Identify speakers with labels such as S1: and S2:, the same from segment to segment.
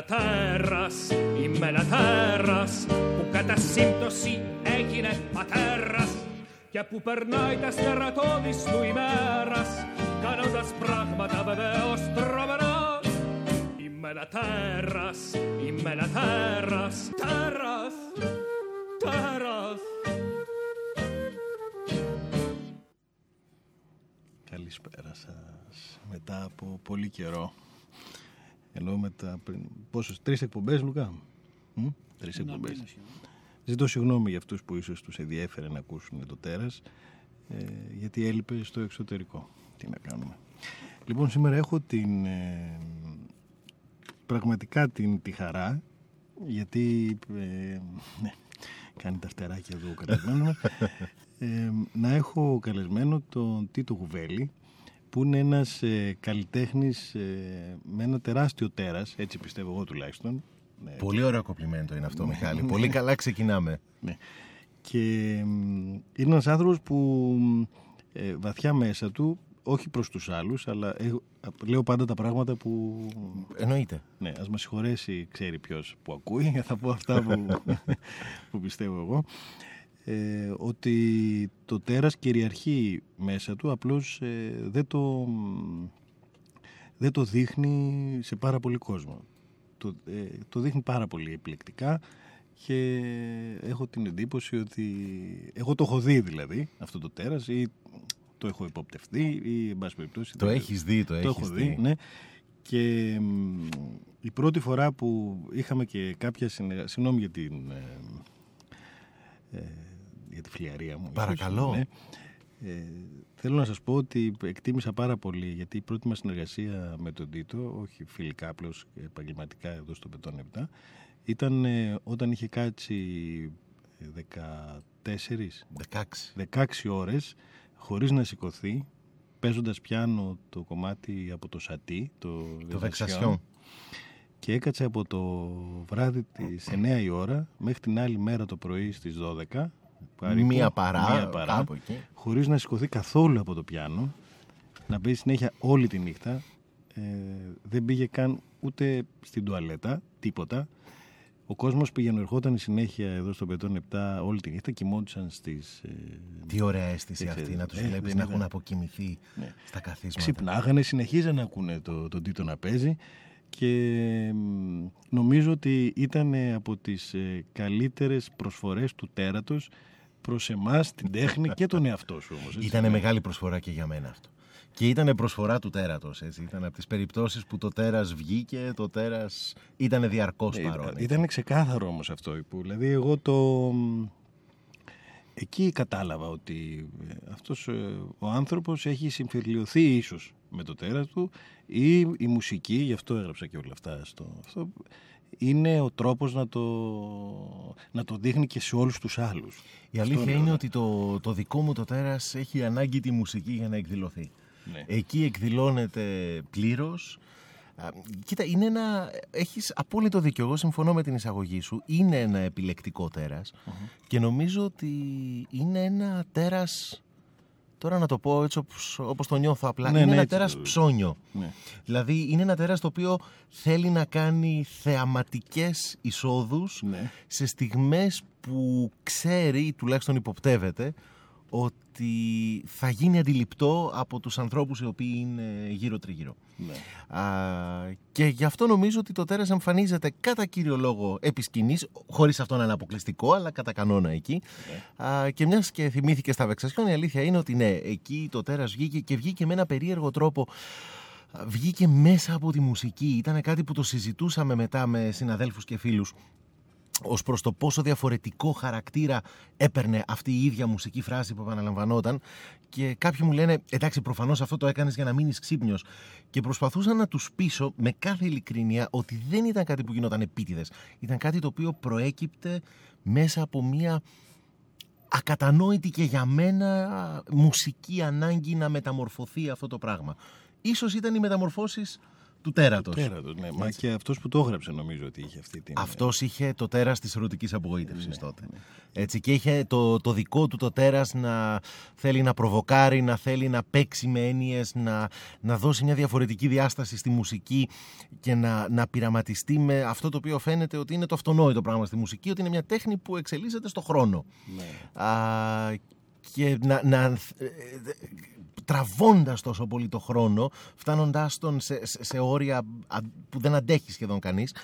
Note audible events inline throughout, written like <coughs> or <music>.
S1: τέρας, είμαι ένα τέρας που κατά σύμπτωση έγινε πατέρας. Και που περνάει τα στερατώδης του ημέρας κάνοντας πράγματα βεβαίως τρομερά. Είμαι ένα τέρας, είμαι ένα τέρας, τέρας, τέρας.
S2: Καλησπέρα σας. Μετά από πολύ καιρό ενώ μετά πριν πόσες, τρεις εκπομπές Λουκά; Μ; τρεις εκπομπές Ζητώ συγγνώμη για αυτούς που ίσως τους ενδιέφερε να ακούσουν το τέρας ε, γιατί έλειπε στο εξωτερικό. Τι να κάνουμε. Λοιπόν, σήμερα έχω την, ε, πραγματικά την, τη χαρά γιατί ε, ναι, κάνει τα φτεράκια εδώ ο καλεσμένος ε, να έχω καλεσμένο τον Τίτο Γουβέλη που είναι ένας ε, καλλιτέχνης ε, με ένα τεράστιο τέρας, έτσι πιστεύω εγώ τουλάχιστον,
S3: ναι. Πολύ ωραίο κοπλιμέντο είναι αυτό, Μιχάλη. Πολύ καλά ξεκινάμε.
S2: Ναι. Και είναι ένας άνθρωπος που ε, βαθιά μέσα του, όχι προς τους άλλους, αλλά λέω πάντα τα πράγματα που...
S3: Εννοείται.
S2: Ναι, ας μας συγχωρέσει, ξέρει ποιος που ακούει, <laughs> θα πω αυτά που, <laughs> που πιστεύω εγώ. Ε, ότι το τέρας κυριαρχεί μέσα του, απλώς ε, δεν, το, δεν το δείχνει σε πάρα πολύ κόσμο το, ε, το δείχνει πάρα πολύ επιλεκτικά και έχω την εντύπωση ότι εγώ το έχω δει δηλαδή αυτό το τέρας ή το έχω υποπτευτεί ή εν πάση περιπτώσει
S3: το έχεις δει, το,
S2: το
S3: έχεις
S2: έχω δει, ναι. και η πρώτη φορά που είχαμε και κάποια συνεργασία συγγνώμη για την ε, ε, για τη φλιαρία μου
S3: παρακαλώ
S2: ναι. Ε, θέλω να σας πω ότι εκτίμησα πάρα πολύ γιατί η πρώτη μας συνεργασία με τον Τίτο, όχι φιλικά απλώς επαγγελματικά εδώ στο Πετών 7, ήταν ε, όταν είχε κάτσει 14, 16. 16 ώρες χωρίς να σηκωθεί παίζοντας πιάνο το κομμάτι από το σατί, το,
S3: το δεξασιόν
S2: και έκατσε από το βράδυ της 9 η ώρα μέχρι την άλλη μέρα το πρωί στις 12
S3: μία παρά,
S2: μία παρά χωρίς να σηκωθεί καθόλου από το πιάνο, να παίζει συνέχεια όλη τη νύχτα. Ε, δεν πήγε καν ούτε στην τουαλέτα, τίποτα. Ο κόσμος πήγαινε ερχόταν συνέχεια εδώ στο Πετών 7 όλη τη νύχτα, κοιμόντουσαν στις... Ε,
S3: Τι ωραία αίσθηση αυτή, να τους ε, βλέπεις να έχουν αποκοιμηθεί ναι. στα καθίσματα.
S2: Ξυπνάγανε, συνεχίζαν να ακούνε το, τον Τίτο να παίζει και νομίζω ότι ήταν από τις ε, καλύτερες προσφορές του τέρατος προς εμάς την τέχνη και τον εαυτό σου όμως.
S3: Ήταν μεγάλη προσφορά και για μένα αυτό. Και ήταν προσφορά του τέρατος. Ήταν από τις περιπτώσεις που το τέρας βγήκε, το τέρας ήταν διαρκώς ε, παρόν.
S2: Ήταν ξεκάθαρο όμως αυτό. Δηλαδή, εγώ το. Εκεί κατάλαβα ότι ε, αυτός ε, ο άνθρωπος έχει συμφιλειωθεί ίσως με το τέρας του ή η μουσική, γι' αυτό έγραψα και όλα αυτά στο, αυτό, είναι ο τρόπος να το, να το δείχνει και σε όλους τους άλλους.
S3: Η αλήθεια είναι ότι το, το δικό μου το τέρας έχει ανάγκη τη μουσική για να εκδηλωθεί. Ναι. Εκεί εκδηλώνεται πλήρως. Κοίτα, είναι ένα... έχεις απόλυτο δίκιο. Εγώ συμφωνώ με την εισαγωγή σου. Είναι ένα επιλεκτικό και νομίζω ότι είναι ένα τέρας Τώρα να το πω έτσι όπως, όπως το νιώθω απλά. Ναι, είναι ναι, ένα τέρας ψώνιο. Ναι. Δηλαδή είναι ένα τέρας το οποίο θέλει να κάνει θεαματικές εισόδους ναι. σε στιγμές που ξέρει, τουλάχιστον υποπτεύεται, ότι θα γίνει αντιληπτό από τους ανθρώπους οι οποίοι είναι γύρω τριγύρω. Ναι. Α, και γι' αυτό νομίζω ότι το τέρας εμφανίζεται κατά κύριο λόγο επί σκηνής, χωρίς αυτό να είναι αποκλειστικό, αλλά κατά κανόνα εκεί. Ναι. Α, και μιας και θυμήθηκε στα Βεξασιόν, η αλήθεια είναι ότι ναι, εκεί το τέρας βγήκε και βγήκε με ένα περίεργο τρόπο βγήκε μέσα από τη μουσική. Ήταν κάτι που το συζητούσαμε μετά με συναδέλφους και φίλους ως προς το πόσο διαφορετικό χαρακτήρα έπαιρνε αυτή η ίδια μουσική φράση που επαναλαμβανόταν. Και κάποιοι μου λένε: Εντάξει, προφανώς αυτό το έκανες για να μείνεις ξύπνιος. Και προσπαθούσα να τους πείσω με κάθε ειλικρίνεια ότι δεν ήταν κάτι που γινόταν επίτηδες. Ήταν κάτι το οποίο προέκυπτε μέσα από μια ακατανόητη και για μένα μουσική ανάγκη να μεταμορφωθεί αυτό το πράγμα. Ίσως ήταν οι μεταμορφώσεις του τέρατος.
S2: Τέρατος, ναι. Μα και αυτός που το έγραψε νομίζω ότι είχε αυτή την...
S3: Αυτός είχε το τέρας της ερωτικής απογοήτευσης ναι, τότε. Ναι. Έτσι, και είχε το, το δικό του το τέρας να θέλει να προβοκάρει, να θέλει να παίξει με έννοιες, να, να δώσει μια διαφορετική διάσταση στη μουσική και να, να πειραματιστεί με αυτό το οποίο φαίνεται ότι είναι το αυτονόητο πράγμα στη μουσική, ότι είναι μια τέχνη που εξελίσσεται στο χρόνο. Ναι. Α, και να, να τραβώντας τόσο πολύ το χρόνο, φτάνοντάς τον σε, σε, όρια που δεν αντέχει σχεδόν κανείς,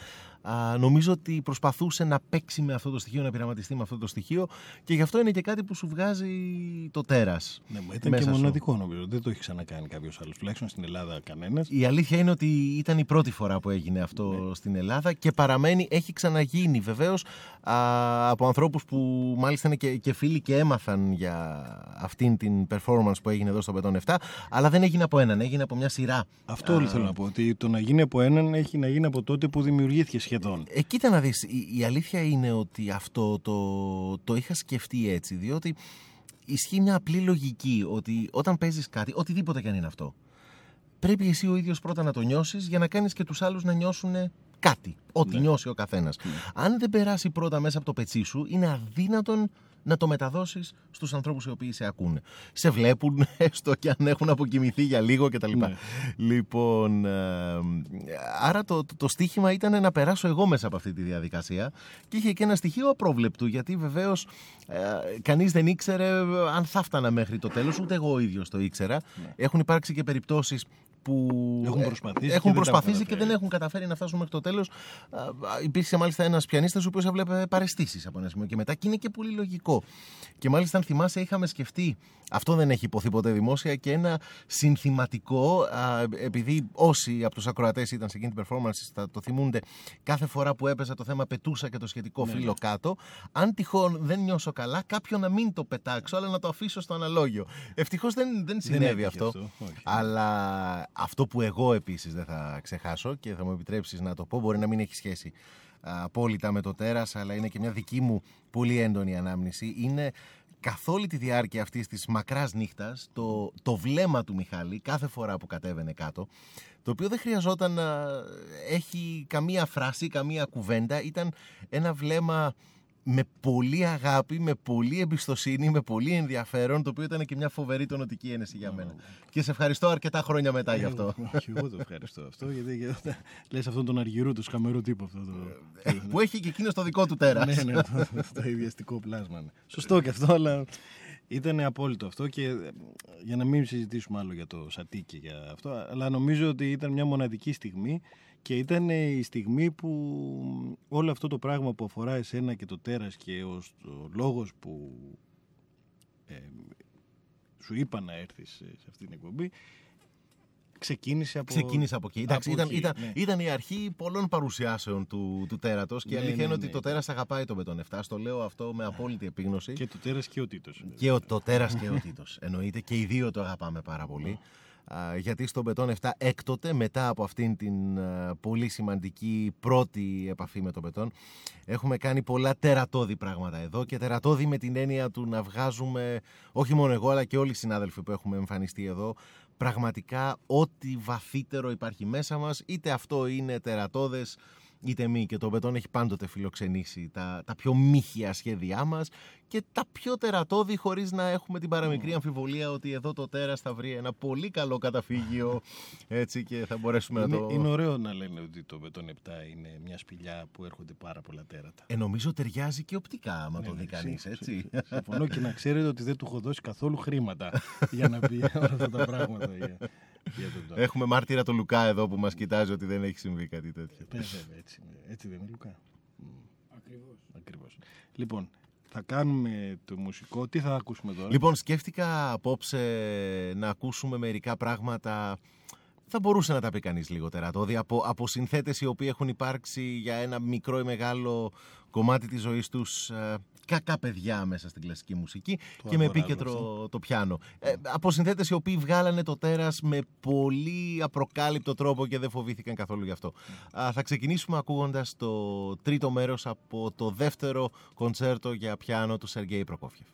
S3: α, νομίζω ότι προσπαθούσε να παίξει με αυτό το στοιχείο, να πειραματιστεί με αυτό το στοιχείο και γι' αυτό είναι και κάτι που σου βγάζει το τέρας.
S2: Ναι, ήταν και μοναδικό νομίζω. Δεν το έχει ξανακάνει κάποιος άλλος, τουλάχιστον στην Ελλάδα κανένας.
S3: Η αλήθεια είναι ότι ήταν η πρώτη φορά που έγινε αυτό ναι. στην Ελλάδα και παραμένει, έχει ξαναγίνει βεβαίως από ανθρώπους που μάλιστα είναι και, και φίλοι και έμαθαν για αυτήν την performance που έγινε εδώ στο Πετών 7, αλλά δεν έγινε από έναν, έγινε από μια σειρά.
S2: Αυτό α, θέλω να πω. Ότι το να γίνει από έναν έχει να γίνει από τότε που δημιουργήθηκε σχεδόν.
S3: Ε, κοίτα να δεις, η, αλήθεια είναι ότι αυτό το, το είχα σκεφτεί έτσι, διότι ισχύει μια απλή λογική ότι όταν παίζεις κάτι, οτιδήποτε και αν είναι αυτό, πρέπει εσύ ο ίδιος πρώτα να το νιώσεις για να κάνεις και τους άλλους να νιώσουν κάτι, ό,τι ναι. νιώσει ο καθένας. Ναι. Αν δεν περάσει πρώτα μέσα από το πετσί σου, είναι αδύνατον να το μεταδώσεις στους ανθρώπους οι οποίοι σε ακούνε. Σε βλέπουν, <laughs> έστω και αν έχουν αποκοιμηθεί για λίγο κτλ. Ναι. Λοιπόν, ε, άρα το, το, το στίχημα ήταν να περάσω εγώ μέσα από αυτή τη διαδικασία και είχε και ένα στοιχείο απρόβλεπτου, γιατί βεβαίως ε, κανείς δεν ήξερε αν θα φτάνα μέχρι το τέλος, ούτε εγώ ο ίδιος το ήξερα. Ναι. Έχουν υπάρξει και περιπτώσεις που
S2: έχουν προσπαθήσει,
S3: έχουν
S2: και,
S3: προσπαθήσει
S2: δεν
S3: και δεν έχουν καταφέρει να φτάσουν μέχρι το τέλος. Υπήρξε μάλιστα ένας πιανίστας ο οποίος έβλεπε παρεστήσεις από ένα σημείο και μετά και είναι και πολύ λογικό. Και μάλιστα, αν θυμάσαι, είχαμε σκεφτεί, αυτό δεν έχει υποθεί ποτέ δημόσια, και ένα συνθηματικό, επειδή όσοι από τους ακροατές ήταν σε εκείνη την performance θα το θυμούνται, κάθε φορά που έπαιζα το θέμα πετούσα και το σχετικό ναι, φύλλο ναι. κάτω. Αν τυχόν δεν νιώσω καλά, κάποιο να μην το πετάξω, αλλά να το αφήσω στο αναλόγιο. Ευτυχώς δεν, δεν συνέβη αυτό. αυτό. Αλλά αυτό που εγώ επίσης δεν θα ξεχάσω και θα μου επιτρέψεις να το πω, μπορεί να μην έχει σχέση απόλυτα με το τέρας, αλλά είναι και μια δική μου πολύ έντονη ανάμνηση, είναι καθ' όλη τη διάρκεια αυτής της μακράς νύχτας το, το βλέμμα του Μιχάλη κάθε φορά που κατέβαινε κάτω το οποίο δεν χρειαζόταν να έχει καμία φράση, καμία κουβέντα ήταν ένα βλέμμα με πολύ αγάπη, με πολύ εμπιστοσύνη, με πολύ ενδιαφέρον, το οποίο ήταν και μια φοβερή τονοτική ένεση για μένα. Και σε ευχαριστώ αρκετά χρόνια μετά γι' αυτό. <laughs>
S2: Όχι, εγώ το ευχαριστώ αυτό, γιατί λες αυτόν τον αργυρού, τους σκαμερού τύπο αυτό. Το...
S3: Ε, που έχει και εκείνος το δικό του τέρας.
S2: ναι, ναι, το ιδιαστικό πλάσμα. Ναι. Σωστό και αυτό, αλλά ήταν απόλυτο αυτό και ε, για να μην συζητήσουμε άλλο για το Σατίκι για αυτό, αλλά νομίζω ότι ήταν μια μοναδική στιγμή και ήταν η στιγμή που όλο αυτό το πράγμα που αφορά εσένα και το τέρας και ο, ο λόγος που ε, σου είπα να έρθεις σε αυτή την εκπομπή ξεκίνησε από,
S3: ξεκίνησε από εκεί. Εντάξει, ήταν, ήταν, ναι. ήταν η αρχή πολλών παρουσιάσεων του, του τέρατος και η ναι, αλήθεια ναι, είναι ότι ναι. το τέρας αγαπάει τον Μπετόν 7. Το λέω αυτό με απόλυτη επίγνωση.
S2: Και το τέρας και ο Τίτος.
S3: Και ο, το τέρας και ο Τίτος. Εννοείται και οι δύο το αγαπάμε πάρα πολύ γιατί στον Πετών 7 έκτοτε μετά από αυτήν την πολύ σημαντική πρώτη επαφή με τον Πετών έχουμε κάνει πολλά τερατώδη πράγματα εδώ και τερατώδη με την έννοια του να βγάζουμε όχι μόνο εγώ αλλά και όλοι οι συνάδελφοι που έχουμε εμφανιστεί εδώ πραγματικά ό,τι βαθύτερο υπάρχει μέσα μας είτε αυτό είναι τερατώδες είτε μη και το Μπετόν έχει πάντοτε φιλοξενήσει τα, τα πιο μύχια σχέδιά μας και τα πιο τερατώδη χωρίς να έχουμε την παραμικρή αμφιβολία ότι εδώ το τέρας θα βρει ένα πολύ καλό καταφύγιο <laughs> έτσι και θα μπορέσουμε
S2: είναι,
S3: να το...
S2: Είναι ωραίο να λένε ότι το Μπετόν 7 είναι μια σπηλιά που έρχονται πάρα πολλά τέρατα.
S3: Ε, νομίζω ταιριάζει και οπτικά άμα ναι, το δει ναι, κανείς, έτσι.
S2: Συμφωνώ και να ξέρετε ότι δεν του έχω δώσει καθόλου χρήματα <laughs> για να πει όλα αυτά τα πράγματα. <laughs>
S3: Έχουμε μάρτυρα το Λουκά εδώ που μας κοιτάζει ότι δεν έχει συμβεί κάτι τέτοιο.
S2: Ε, βέβαια, έτσι, έτσι δεν είναι Λουκά. Ακριβώς. Ακριβώς. Λοιπόν, θα κάνουμε το μουσικό. Τι θα ακούσουμε τώρα;
S3: Λοιπόν, σκέφτηκα απόψε να ακούσουμε μερικά πράγματα. Θα μπορούσε να τα πει κανείς λίγο τερατώδη από, από συνθέτες οι οποίοι έχουν υπάρξει για ένα μικρό ή μεγάλο κομμάτι της ζωής τους ε, κακά παιδιά μέσα στην κλασική μουσική και με επίκεντρο το πιάνο. Ε, από συνθέτες οι οποίοι βγάλανε το τέρας με πολύ απροκάλυπτο τρόπο και δεν φοβήθηκαν καθόλου γι' αυτό. θα ξεκινήσουμε ακούγοντας το τρίτο μέρος από το δεύτερο κοντσέρτο για πιάνο του Σεργέη Προκόφιεφ.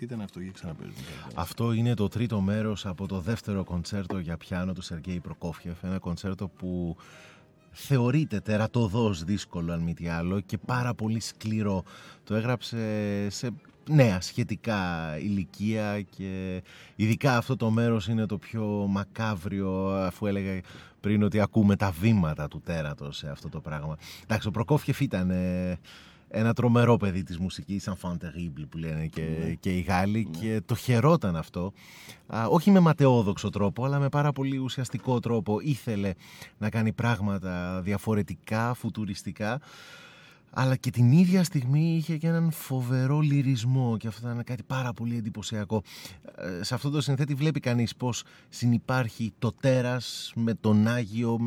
S2: Τι ήταν αυτό, για ξαναπέζουμε.
S3: Αυτό είναι το τρίτο μέρος από το δεύτερο κοντσέρτο για πιάνο του Σεργέη Προκόφιεφ. Ένα κοντσέρτο που θεωρείται τερατοδός δύσκολο αν μη τι άλλο και πάρα πολύ σκληρό. Το έγραψε σε νέα σχετικά ηλικία και ειδικά αυτό το μέρος είναι το πιο μακάβριο αφού έλεγα πριν ότι ακούμε τα βήματα του τέρατος σε αυτό το πράγμα. Εντάξει, ο Προκόφιεφ ήταν ένα τρομερό παιδί της μουσικής, σαν terrible που λένε και, ναι. και οι Γάλλοι ναι. και το χαιρόταν αυτό. όχι με ματαιόδοξο τρόπο, αλλά με πάρα πολύ ουσιαστικό τρόπο. Ήθελε να κάνει πράγματα διαφορετικά, φουτουριστικά αλλά και την ίδια στιγμή είχε και έναν φοβερό λυρισμό και αυτό ήταν κάτι πάρα πολύ εντυπωσιακό. Ε, σε αυτό το συνθέτη βλέπει κανείς πως συνυπάρχει το τέρας με τον Άγιο,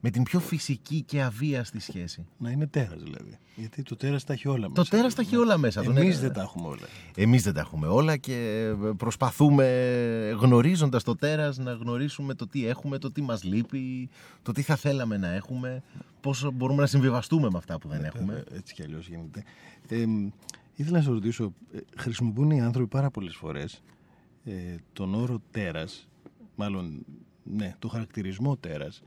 S3: με την πιο φυσική και αβίαστη σχέση.
S2: Να είναι τέρας δηλαδή. Γιατί το τέρας τα έχει όλα
S3: μέσα. Το τέρας τα έχει όλα μέσα.
S2: Εμείς δεν τα έχουμε όλα.
S3: Εμείς δεν τα έχουμε όλα και προσπαθούμε γνωρίζοντας το τέρας να γνωρίσουμε το τι έχουμε, το τι μας λείπει, το τι θα θέλαμε να έχουμε, πώς μπορούμε να συμβιβαστούμε με αυτά που δεν έχουμε.
S2: Έτσι κι αλλιώς γίνεται. Ε, ήθελα να σας ρωτήσω, ε, χρησιμοποιούν οι άνθρωποι πάρα πολλές φορές ε, τον όρο τέρας, μάλλον ναι, το χαρακτηρισμό τέρας,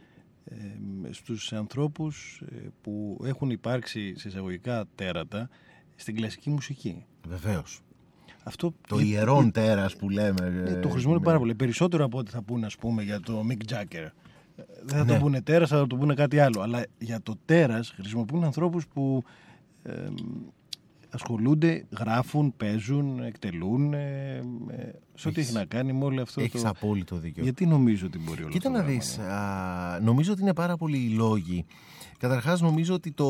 S2: στους ανθρώπους ε, που έχουν υπάρξει σε εισαγωγικά τέρατα στην κλασική μουσική;
S3: Βεβαίως.
S2: Αυτό
S3: το ιερόν τέρας που λέμε.
S2: Ε, το χρησιμοποιούν πάρα πολύ. Περισσότερο από ό,τι θα πούνε ας πούμε, για το Mick Jagger. Δεν θα ναι. το πούνε τέρας, θα το πούνε κάτι άλλο. Αλλά για το τέρας χρησιμοποιούν ανθρώπους που ασχολούνται, γράφουν, παίζουν, εκτελούν ε, ε, σε ό,τι έχει να κάνει με όλο αυτό
S3: έχεις το... απόλυτο δίκιο.
S2: Γιατί νομίζω ότι μπορεί όλο
S3: Κοίτα να δεις, νομίζω ότι είναι πάρα πολλοί οι λόγοι. Καταρχάς νομίζω ότι το,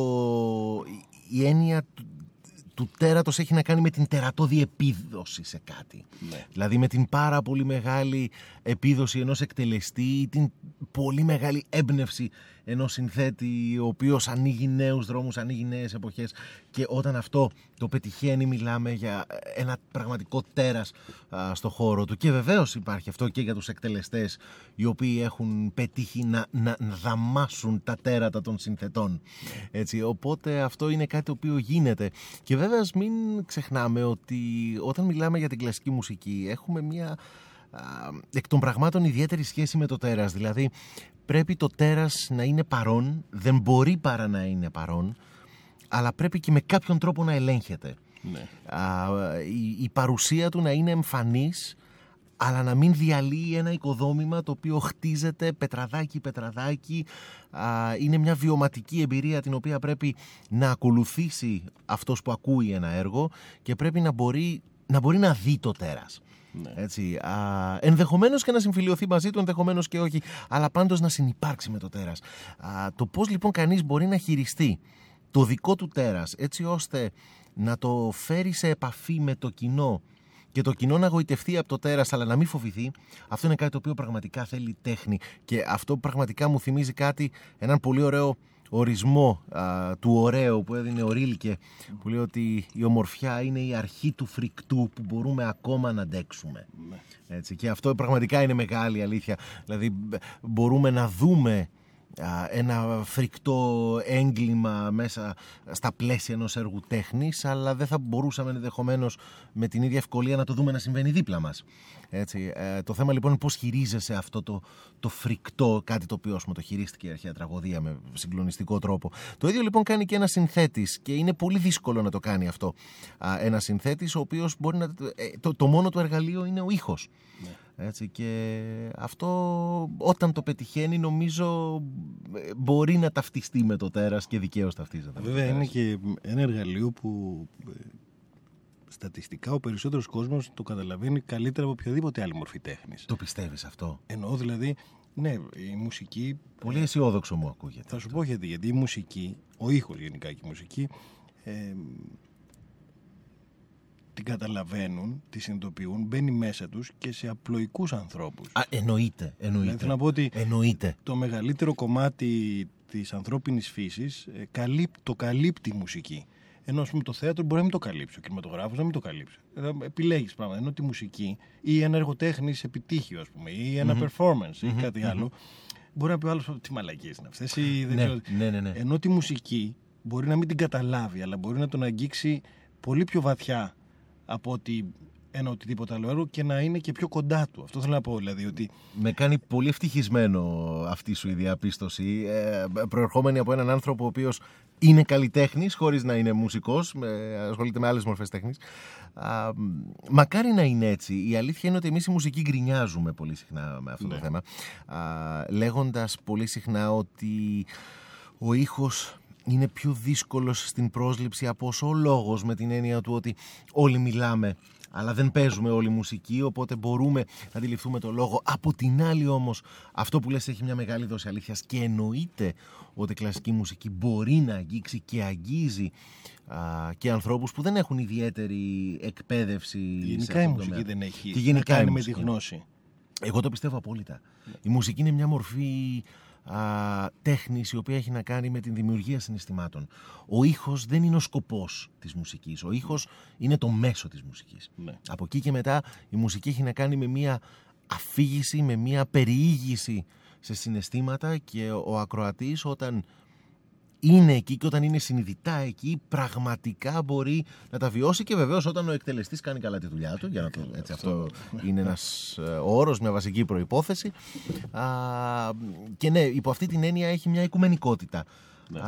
S3: η έννοια του τέρατος έχει να κάνει με την τερατώδη επίδοση σε κάτι. Ναι. Δηλαδή με την πάρα πολύ μεγάλη επίδοση ενός εκτελεστή ή την πολύ μεγάλη έμπνευση ενός συνθέτη ο οποίος ανοίγει νέους δρόμους, ανοίγει νέες εποχές και όταν αυτό το πετυχαίνει μιλάμε για ένα πραγματικό τέρας στο χώρο του και βεβαίως υπάρχει αυτό και για τους εκτελεστές οι οποίοι έχουν πετύχει να, να, να δαμάσουν τα τέρατα των συνθετών. Έτσι, οπότε αυτό είναι κάτι το οποίο γίνεται και βέβαια μην ξεχνάμε ότι όταν μιλάμε για την κλασική μουσική έχουμε μια εκ των πραγμάτων ιδιαίτερη σχέση με το τέρας. Δηλαδή πρέπει το τέρας να είναι παρόν, δεν μπορεί παρά να είναι παρόν, αλλά πρέπει και με κάποιον τρόπο να ελέγχεται. Ναι. η, η παρουσία του να είναι εμφανής, αλλά να μην διαλύει ένα οικοδόμημα το οποίο χτίζεται πετραδάκι πετραδάκι είναι μια βιωματική εμπειρία την οποία πρέπει να ακολουθήσει αυτός που ακούει ένα έργο και πρέπει να μπορεί να, μπορεί να δει το τέρας ναι. Έτσι, α, ενδεχομένως και να συμφιλειωθεί μαζί του, ενδεχομένως και όχι, αλλά πάντως να συνεπάρξει με το τέρας. Α, το πώς λοιπόν κανείς μπορεί να χειριστεί το δικό του τέρας έτσι ώστε να το φέρει σε επαφή με το κοινό και το κοινό να γοητευτεί από το τέρας, αλλά να μην φοβηθεί, αυτό είναι κάτι το οποίο πραγματικά θέλει τέχνη. Και αυτό πραγματικά μου θυμίζει κάτι, έναν πολύ ωραίο ορισμό του ωραίου που έδινε ο Ρίλκε που λέει ότι η ομορφιά είναι η αρχή του φρικτού που μπορούμε ακόμα να αντέξουμε. Ναι. Έτσι, και αυτό πραγματικά είναι μεγάλη αλήθεια. Δηλαδή μπορούμε να δούμε ένα φρικτό έγκλημα μέσα στα πλαίσια ενός έργου τέχνης αλλά δεν θα μπορούσαμε ενδεχομένως με την ίδια ευκολία να το δούμε να συμβαίνει δίπλα μας. Έτσι, ε, το θέμα λοιπόν είναι πώς χειρίζεσαι αυτό το, το φρικτό, κάτι το οποίο το χειρίστηκε η αρχαία τραγωδία με συγκλονιστικό τρόπο. Το ίδιο λοιπόν κάνει και ένας συνθέτης και είναι πολύ δύσκολο να το κάνει αυτό. Ένας συνθέτης ο οποίος μπορεί να... Ε, το, το μόνο του εργαλείο είναι ο ήχος. Ναι. Έτσι, και αυτό όταν το πετυχαίνει νομίζω μπορεί να ταυτιστεί με το τέρας και δικαίως ταυτίζεται.
S2: Βέβαια είναι και ένα εργαλείο που ε, στατιστικά ο περισσότερος κόσμος το καταλαβαίνει καλύτερα από οποιαδήποτε άλλη μορφή τέχνης.
S3: Το πιστεύεις αυτό;
S2: Εννοώ δηλαδή, ναι, η μουσική...
S3: Πολύ αισιόδοξο μου ακούγεται.
S2: Θα σου πω γιατί, γιατί η μουσική, ο ήχος γενικά και η μουσική, ε, την καταλαβαίνουν, τη συνειδητοποιούν, μπαίνει μέσα τους και σε απλοϊκούς ανθρώπους.
S3: Α, εννοείται, εννοείται. Δηλαδή,
S2: θέλω να πω ότι
S3: εννοείται.
S2: το μεγαλύτερο κομμάτι της ανθρώπινης φύσης ε, το καλύπτει η μουσική. Ενώ πούμε, το θέατρο μπορεί να μην το καλύψει, ο κινηματογράφος να μην το καλύψει. Ε, Επιλέγεις πράγματα. Ενώ τη μουσική ή ένα εργοτέχνη επιτύχιο, ας πούμε, ή ενα performance ή κάτι άλλο, μπορεί να πει ο άλλος τι μαλακίες είναι αυτές.
S3: Ναι, ναι, ναι, ναι.
S2: Ενώ τη μουσική μπορεί να μην την καταλάβει, αλλά μπορεί να τον αγγίξει πολύ πιο βαθιά από ότι ένα οτιδήποτε άλλο έργο και να είναι και πιο κοντά του. Αυτό θέλω να πω. Δηλαδή, ότι...
S3: Με κάνει πολύ ευτυχισμένο αυτή σου η διαπίστωση. Ε, προερχόμενη από έναν άνθρωπο ο οποίος είναι καλλιτέχνης, χωρίς να είναι μουσικός, ασχολείται με άλλες μορφές τέχνης. Μακάρι να είναι έτσι. Η αλήθεια είναι ότι εμείς οι μουσικοί γκρινιάζουμε πολύ συχνά με αυτό το ναι. θέμα. Λέγοντας πολύ συχνά ότι ο ήχος είναι πιο δύσκολος στην πρόσληψη από όσο ο λόγος με την έννοια του ότι όλοι μιλάμε αλλά δεν παίζουμε όλη μουσική, οπότε μπορούμε να αντιληφθούμε το λόγο. Από την άλλη όμως, αυτό που λες έχει μια μεγάλη δόση αλήθειας και εννοείται ότι η κλασική μουσική μπορεί να αγγίξει και αγγίζει α, και ανθρώπους που δεν έχουν ιδιαίτερη εκπαίδευση.
S2: Γενικά η μουσική δεν έχει και γενικά να κάνει με τη γνώση.
S3: Εγώ το πιστεύω απόλυτα. Η μουσική είναι μια μορφή α, τέχνης η οποία έχει να κάνει με την δημιουργία συναισθημάτων. Ο ήχος δεν είναι ο σκοπός της μουσικής. Ο ήχος είναι το μέσο της μουσικής. Ναι. Από εκεί και μετά η μουσική έχει να κάνει με μια αφήγηση, με μια περιήγηση σε συναισθήματα και ο ακροατής όταν είναι εκεί και όταν είναι συνειδητά εκεί, πραγματικά μπορεί να τα βιώσει και βεβαίως όταν ο εκτελεστής κάνει καλά τη δουλειά του. Για να το, έτσι, αυτό είναι ένας ε, όρος, μια βασική προπόθεση. Και ναι, υπό αυτή την έννοια έχει μια οικουμενικότητα. Ναι.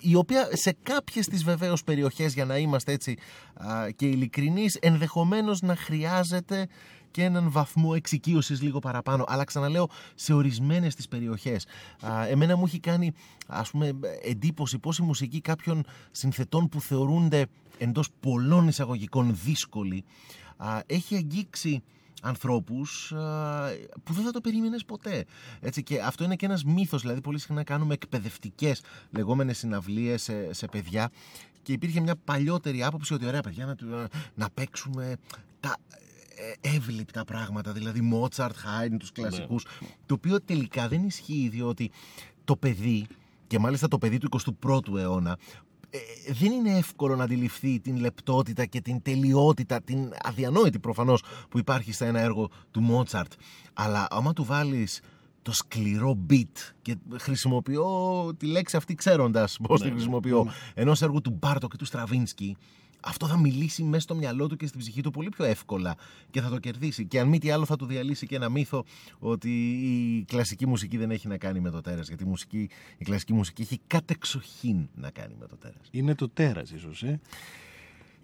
S3: η οποία σε κάποιες τις βεβαίως περιοχές για να είμαστε έτσι και ειλικρινείς ενδεχομένως να χρειάζεται και έναν βαθμό εξοικείωσης λίγο παραπάνω. Αλλά ξαναλέω, σε ορισμένες τις περιοχές. Εμένα μου έχει κάνει ας πούμε, εντύπωση πώς η μουσική κάποιων συνθετών που θεωρούνται εντός πολλών εισαγωγικών δύσκολοι έχει αγγίξει ανθρώπους που δεν θα το περίμενες ποτέ. Έτσι, και αυτό είναι και ένας μύθος, δηλαδή πολύ συχνά κάνουμε εκπαιδευτικές λεγόμενες συναυλίες σε, σε παιδιά και υπήρχε μια παλιότερη άποψη ότι ωραία παιδιά να, να παίξουμε τα εύληπτα πράγματα, δηλαδή Μότσαρτ, Χάιν, τους κλασικούς, το οποίο τελικά δεν ισχύει διότι το παιδί, και μάλιστα το παιδί του 21ου αιώνα, ε, δεν είναι εύκολο να αντιληφθεί την λεπτότητα και την τελειότητα, την αδιανόητη προφανώς που υπάρχει σε ένα έργο του Μότσαρτ. Αλλά άμα του βάλεις το σκληρό beat και χρησιμοποιώ τη λέξη αυτή ξέροντας πώς ναι, τη ναι, χρησιμοποιώ ναι. ενός έργου του Μπάρτο και του Στραβίνσκι αυτό θα μιλήσει μέσα στο μυαλό του και στην ψυχή του πολύ πιο εύκολα και θα το κερδίσει. Και αν μη τι άλλο θα του διαλύσει και ένα μύθο ότι η κλασική μουσική δεν έχει να κάνει με το τέρας. Γιατί η, μουσική, η κλασική μουσική έχει κατεξοχήν να κάνει με το τέρας.
S2: Είναι το τέρας ίσως, ε;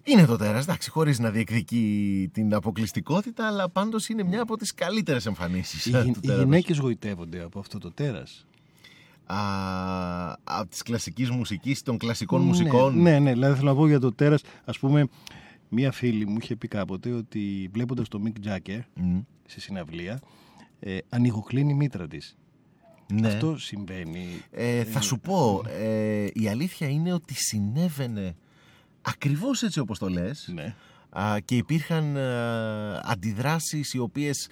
S3: Είναι το τέρας, εντάξει, χωρίς να διεκδικεί την αποκλειστικότητα, αλλά πάντως είναι μια από τις καλύτερες εμφανίσεις. Οι,
S2: οι γυναίκες γοητεύονται από αυτό το τέρας
S3: α, από της κλασικής μουσικής, των κλασικών ναι, μουσικών.
S2: Ναι, ναι, δηλαδή θέλω να πω για το τέρας, ας πούμε, μία φίλη μου είχε πει κάποτε ότι βλέποντας το Mick Jagger mm. σε συναυλία, ε, ανοιγοκλίνει η μήτρα της. Ναι. Αυτό συμβαίνει.
S3: Ε, θα σου πω, ε, η αλήθεια είναι ότι συνέβαινε ακριβώς έτσι όπως το λες ναι. και υπήρχαν α, αντιδράσεις οι οποίες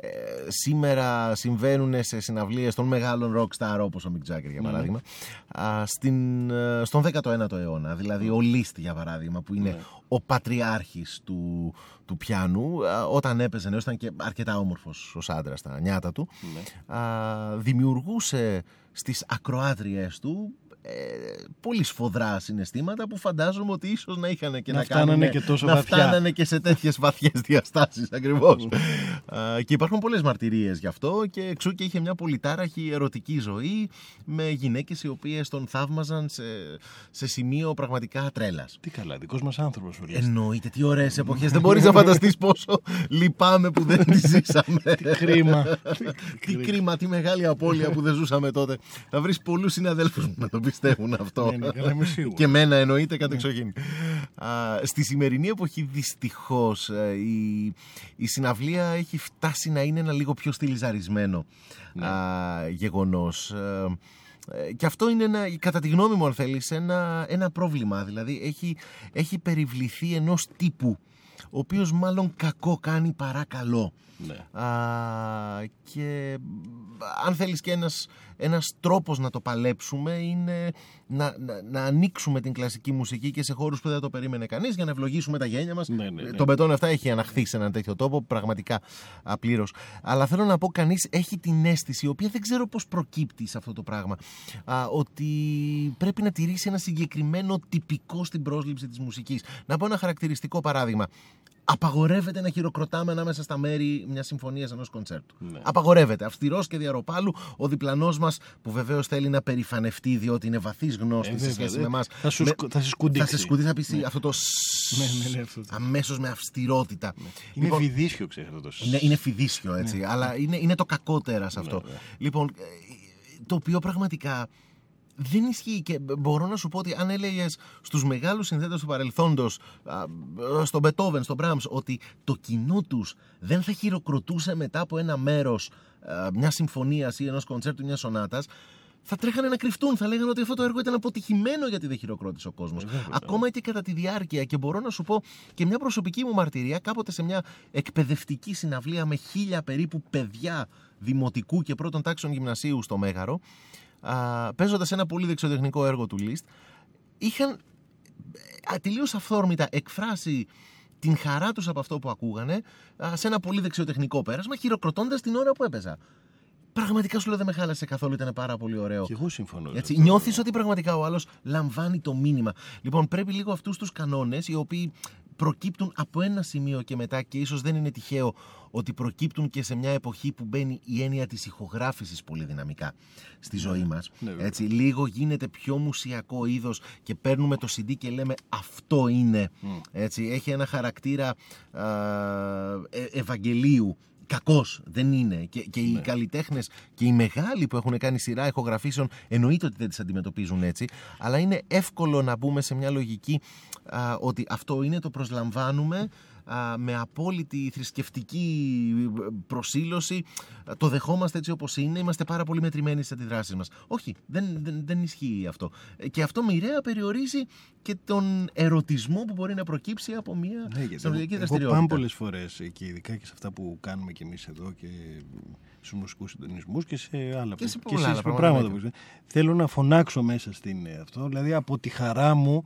S3: ε, σήμερα συμβαίνουν σε συναυλίες των μεγάλων rockstar όπως ο Mick Jagger για ναι. παράδειγμα στην, ε, στον 19ο αιώνα δηλαδή ο Liszt για παράδειγμα που είναι ναι. ο πατριάρχης του, του πιάνου όταν έπαιζε νέος ήταν και αρκετά όμορφος ως άντρας στα νιάτα του ναι. δημιουργούσε στις ακροάτριές του ε, πολύ σφοδρά συναισθήματα που φαντάζομαι ότι ίσως να είχαν και να, να κάνουν,
S2: και τόσο
S3: να φτάνανε και σε τέτοιες βαθιές <laughs> διαστάσεις ακριβώς. και υπάρχουν πολλές μαρτυρίες γι' αυτό και εξού και είχε μια πολυτάραχη ερωτική ζωή με γυναίκες οι οποίες τον θαύμαζαν σε, σε σημείο πραγματικά τρέλας.
S2: Τι καλά, δικός μας άνθρωπος.
S3: Εννοείται, τι ωραίες εποχές. δεν μπορείς να φανταστείς πόσο λυπάμαι που δεν τη ζήσαμε. <laughs>
S2: τι κρίμα. <laughs>
S3: τι κρίμα, τι μεγάλη απώλεια που δεν ζούσαμε τότε. Θα βρεις πολλούς συναδέλφους να το πιστεύουν αυτό.
S2: Ναι, ναι,
S3: και μένα εννοείται κατεξοχήν. Στη σημερινή εποχή δυστυχώς ε, η, η συναυλία έχει φτάσει να είναι ένα λίγο πιο στυλιζαρισμένο ναι. γεγονός. Ε, ε, και αυτό είναι ένα, κατά τη γνώμη μου αν θέλεις, ένα, ένα πρόβλημα. Δηλαδή έχει, έχει περιβληθεί ενός τύπου ο οποίος μάλλον κακό κάνει παρά καλό. Ναι. Α, και αν θέλεις και ένας, ένας τρόπος να το παλέψουμε είναι να, να, να, ανοίξουμε την κλασική μουσική και σε χώρους που δεν το περίμενε κανείς για να ευλογήσουμε τα γένια μας. Ναι, ναι, ναι. Το μπετόν αυτά έχει αναχθεί σε έναν τέτοιο τόπο, πραγματικά απλήρως. Αλλά θέλω να πω κανείς έχει την αίσθηση, η οποία δεν ξέρω πώς προκύπτει σε αυτό το πράγμα, α, ότι πρέπει να τηρήσει ένα συγκεκριμένο τυπικό στην πρόσληψη της μουσικής. Να πω ένα χαρακτηριστικό παράδειγμα. Απαγορεύεται να χειροκροτάμε ανάμεσα στα μέρη μιας συμφωνίας ενός κοντσέρτου. Ναι. Απαγορεύεται. Αυστηρός και διαρροπάλου ο διπλανός μας, που βεβαίως θέλει να περηφανευτεί διότι είναι βαθύς γνώστης ε, σε σχέση με εμάς.
S2: Θα, σου, θα σε σκουντίξει.
S3: Θα σε σκουντίξει, θα πεις ναι. αυτό το. Ναι, ναι, ναι, αμέσως με αυστηρότητα. Ναι.
S2: Είναι λοιπόν, φιδίσιο, ξέρετε το.
S3: Είναι, είναι φιδίσιο έτσι. Ναι. Αλλά είναι, είναι το κακότερα σε αυτό. Λοιπόν, ε, το οποίο πραγματικά δεν ισχύει και μπορώ να σου πω ότι αν έλεγες στους μεγάλους συνθέτες του παρελθόντος, στον Μπετόβεν, στον Μπραμ, ότι το κοινό τους δεν θα χειροκροτούσε μετά από ένα μέρος μιας συμφωνίας ή ενός κοντσέρτου μιας σονάτας, θα τρέχανε να κρυφτούν. Θα λέγανε ότι αυτό το έργο ήταν αποτυχημένο γιατί δεν χειροκρότησε ο κόσμος. Ε, Ακόμα και κατά τη διάρκεια. Και μπορώ να σου πω και μια προσωπική μου μαρτυρία, κάποτε σε μια εκπαιδευτική συναυλία με χίλια περίπου παιδιά δημοτικού και πρώτων τάξεων γυμνασίου στο Μέγαρο, παίζοντας ένα πολύ δεξιοτεχνικό έργο του Λίστ, είχαν τελείω αυθόρμητα εκφράσει την χαρά τους από αυτό που ακούγανε σε ένα πολύ δεξιοτεχνικό πέρασμα, χειροκροτώντας την ώρα που έπαιζα. Πραγματικά σου λέω δεν με χάλασε καθόλου, ήταν πάρα πολύ ωραίο.
S2: Και εγώ συμφωνώ.
S3: Έτσι, νιώθεις ότι πραγματικά ο άλλος λαμβάνει το μήνυμα. Λοιπόν, πρέπει λίγο αυτούς τους κανόνες, οι οποίοι προκύπτουν από ένα σημείο και μετά και ίσως δεν είναι τυχαίο ότι προκύπτουν και σε μια εποχή που μπαίνει η έννοια της ηχογράφησης πολύ δυναμικά στη ναι, ζωή μας. Ναι, Έτσι, λίγο γίνεται πιο μουσιακό είδος και παίρνουμε το CD και λέμε αυτό είναι. Έτσι, έχει ένα χαρακτήρα ε, Ευαγγελίου κακός. Δεν είναι. Και, και οι ναι. καλλιτέχνες και οι μεγάλοι που έχουν κάνει σειρά ηχογραφήσεων εννοείται ότι δεν τις αντιμετωπίζουν έτσι. Αλλά είναι εύκολο να μπούμε σε μια λογική ότι αυτό είναι, το προσλαμβάνουμε με απόλυτη θρησκευτική προσήλωση. Το δεχόμαστε έτσι όπως είναι. Είμαστε πάρα πολύ μετρημένοι στις αντιδράσεις μας. Όχι, δεν, δεν, δεν ισχύει αυτό. Και αυτό μοιραία περιορίζει και τον ερωτισμό που μπορεί να προκύψει από μια ναι, δραστηριότητα. Εγώ
S2: πάμε πολλές φορές και ειδικά και σε αυτά που κάνουμε κι εμείς εδώ και στους μουσικούς συντονισμούς και σε άλλα,
S3: και σε πολλά άλλα
S2: πράγματα. πράγματα. Θέλω να φωνάξω μέσα στην αυτό, δηλαδή από τη χαρά μου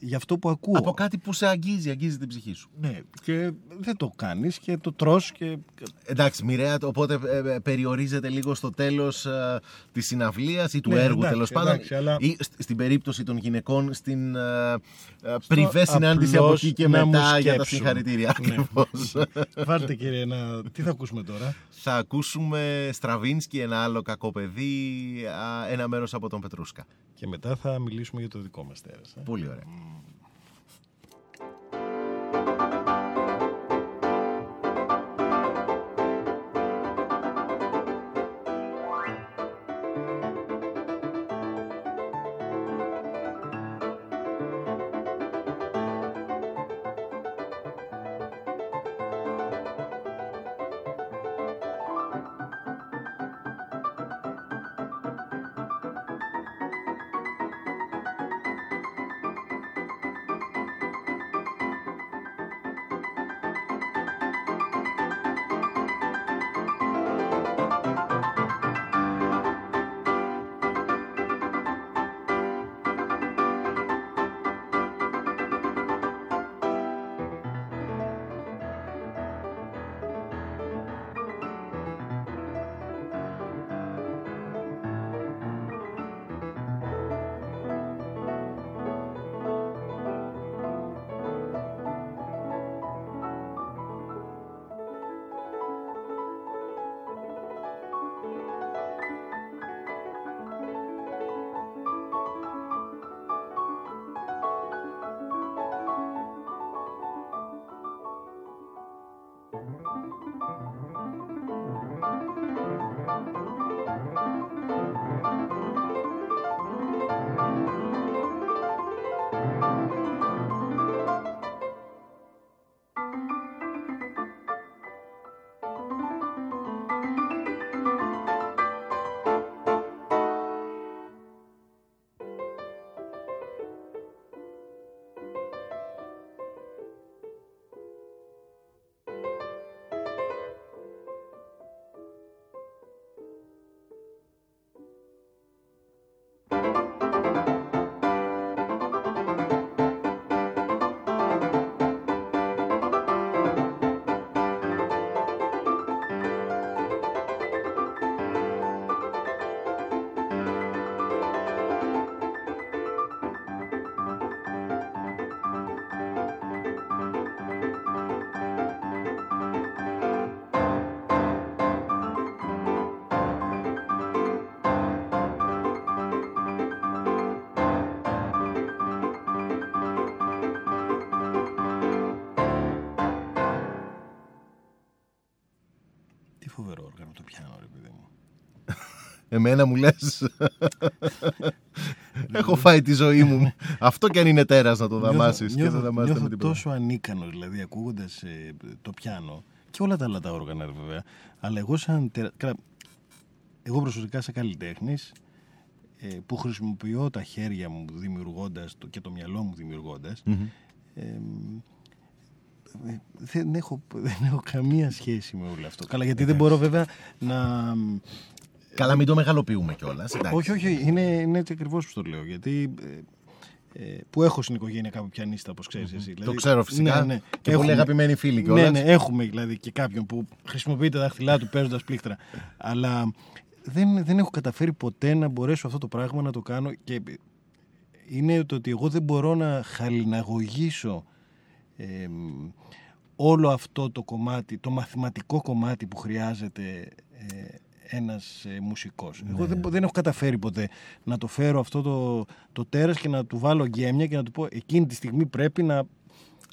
S2: για αυτό που ακούω.
S3: Από κάτι που σε αγγίζει, αγγίζει την ψυχή σου.
S2: Ναι, και δεν το κάνεις και το τρως και...
S3: Εντάξει, μοιραία, οπότε ε, ε, περιορίζεται λίγο στο τέλος ε, της συναυλίας ή του ναι, έργου τέλος πάντων. αλλά... Ή στην περίπτωση των γυναικών στην ε, πριβέ συνάντηση από εκεί και μετά για τα συγχαρητήρια. Ναι. <laughs>
S2: Βάλτε κύριε, ένα... τι θα ακούσουμε τώρα;
S3: Θα ακούσουμε Στραβίνσκι, ένα άλλο κακό παιδί, ένα μέρος από τον Πετρούσκα.
S2: Και μετά θα μιλήσουμε για το δικό μας τέρας.
S3: Πολύ ωραία. Εμένα μου λες. Έχω φάει τη ζωή μου. Αυτό και αν είναι τέρας να το δαμάσεις
S2: Νιώθω, και νιώθω, νιώθω τόσο ανίκανος Δηλαδή ακούγοντας ε, το πιάνο. Και όλα τα άλλα τα όργανα βέβαια. Αλλά εγώ σαν τερα... Εγώ προσωπικά σαν καλλιτέχνης ε, Που χρησιμοποιώ τα χέρια μου δημιουργώντας το, Και το μυαλό μου δημιουργώντας ε, δεν έχω, δεν έχω καμία σχέση με όλο αυτό. Καλά, γιατί δεν μπορώ βέβαια να,
S3: Καλά, μην το μεγαλοποιούμε κιόλας.
S2: Όχι, όχι, είναι, είναι έτσι ακριβώς που το λέω. Γιατί ε, ε, που έχω στην οικογένεια κάποιο πιανίστα, όπως ξέρεις εσύ.
S3: Δηλαδή, το ξέρω φυσικά. Ναι, ναι. Και έχουμε, πολύ αγαπημένοι φίλοι κιόλας.
S2: Ναι, ναι, έχουμε δηλαδή και κάποιον που χρησιμοποιεί τα δάχτυλά του παίζοντας πλήκτρα. Αλλά δεν, δεν έχω καταφέρει ποτέ να μπορέσω αυτό το πράγμα να το κάνω. Και είναι το ότι εγώ δεν μπορώ να χαλιναγωγήσω ε, όλο αυτό το κομμάτι, το μαθηματικό κομμάτι που χρειάζεται ε, ένας ε, μουσικός. Εγώ δεν, δεν έχω καταφέρει ποτέ να το φέρω αυτό το, το τέρας και να του βάλω γκέμια και να του πω εκείνη τη στιγμή πρέπει να...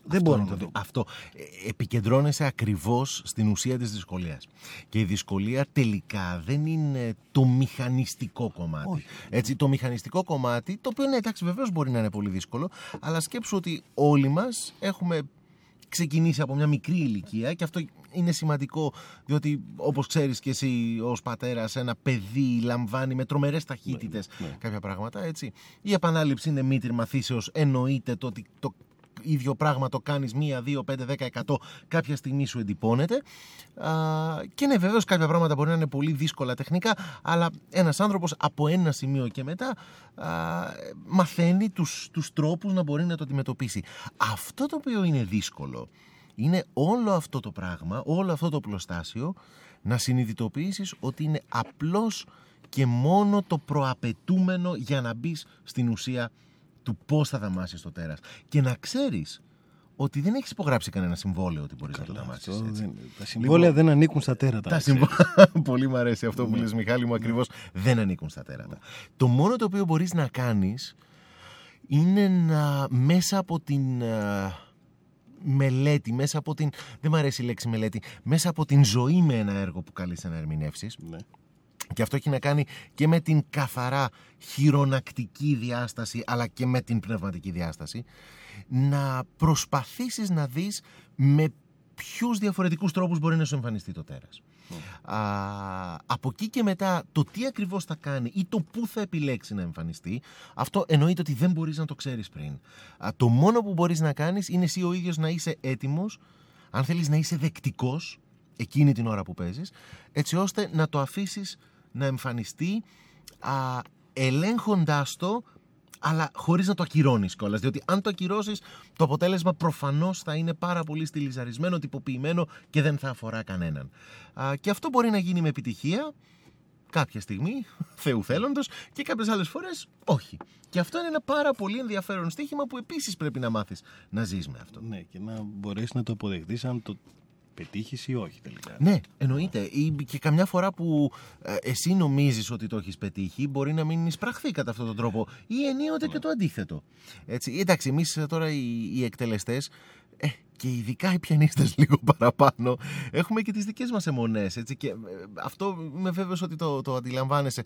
S2: Δεν μπορώ να το δω.
S3: Αυτό. Ε, επικεντρώνεσαι ακριβώς στην ουσία της δυσκολίας. Και η δυσκολία τελικά δεν είναι το μηχανιστικό κομμάτι. Έτσι, το μηχανιστικό κομμάτι, το οποίο ναι, εντάξει, βεβαίως μπορεί να είναι πολύ δύσκολο, αλλά σκέψου ότι όλοι μας έχουμε ξεκινήσει από μια μικρή ηλικία και αυτό είναι σημαντικό διότι όπως ξέρεις και εσύ ως πατέρας ένα παιδί λαμβάνει με τρομερές ταχύτητες ναι, ναι. κάποια πράγματα έτσι. Η επανάληψη είναι μήτρη μαθήσεως εννοείται το ότι το ίδιο πράγμα το κάνεις μία, δύο, πέντε, δέκα, εκατό κάποια στιγμή σου εντυπώνεται α, και ναι βεβαίως κάποια πράγματα μπορεί να είναι πολύ δύσκολα τεχνικά αλλά ένας άνθρωπος από ένα σημείο και μετά α, μαθαίνει τους, τους τρόπους να μπορεί να το αντιμετωπίσει αυτό το οποίο είναι δύσκολο είναι όλο αυτό το πράγμα, όλο αυτό το πλωστάσιο να συνειδητοποιήσεις ότι είναι απλώς και μόνο το προαπαιτούμενο για να μπεις στην ουσία του πώς θα δαμάσεις το τέρας. Και να ξέρεις ότι δεν έχεις υπογράψει κανένα συμβόλαιο ότι μπορείς να το δαμάσεις.
S2: Τα συμβόλαια λοιπόν, δεν ανήκουν στα τέρατα.
S3: Τα συμβ... <laughs> Πολύ μου αρέσει αυτό που ναι. λες Μιχάλη μου ακριβώς. Δεν ανήκουν στα τέρατα. Το μόνο το οποίο μπορείς να κάνεις είναι να μέσα από την μελέτη, μέσα από την. Δεν μου αρέσει η λέξη μελέτη. Μέσα από την ζωή με ένα έργο που καλεί να ερμηνεύσεις. Ναι. Και αυτό έχει να κάνει και με την καθαρά χειρονακτική διάσταση αλλά και με την πνευματική διάσταση να προσπαθήσεις να δεις με ποιους διαφορετικούς τρόπους μπορεί να σου εμφανιστεί το τέρας. Α, από εκεί και μετά το τι ακριβώς θα κάνει ή το πού θα επιλέξει να εμφανιστεί αυτό εννοείται ότι δεν μπορείς να το ξέρεις πριν. Α, το μόνο που μπορείς να κάνεις είναι εσύ ο ίδιος να είσαι έτοιμος αν θέλεις να είσαι δεκτικός εκείνη την ώρα που παίζεις έτσι ώστε να το αφήσεις να εμφανιστεί α, ελέγχοντάς το αλλά χωρίς να το ακυρώνεις κιόλας. Διότι αν το ακυρώσεις, το αποτέλεσμα προφανώς θα είναι πάρα πολύ στυλιζαρισμένο, τυποποιημένο και δεν θα αφορά κανέναν. Α, και αυτό μπορεί να γίνει με επιτυχία κάποια στιγμή, <laughs> Θεού θέλοντος, και κάποιες άλλες φορές όχι. Και αυτό είναι ένα πάρα πολύ ενδιαφέρον στοίχημα που επίσης πρέπει να μάθεις να ζεις με αυτό.
S2: Ναι, και να μπορέσεις να το αποδεχτείς αν το πετύχεις ή όχι τελικά;
S3: Ναι, εννοείται. Και καμιά φορά που ε, εσύ νομίζεις ότι το έχεις πετύχει, μπορεί να μην εισπραχθεί κατά αυτόν τον τρόπο. Ή ενίοτε ναι. και το αντίθετο. Έτσι, εντάξει, εμείς ε, τώρα οι, οι εκτελεστές ε, και ειδικά οι πιανίστες <laughs> λίγο παραπάνω. Έχουμε και τις δικές μας αιμονές έτσι, και ε, αυτό είμαι βέβαιος ότι το, το αντιλαμβάνεσαι.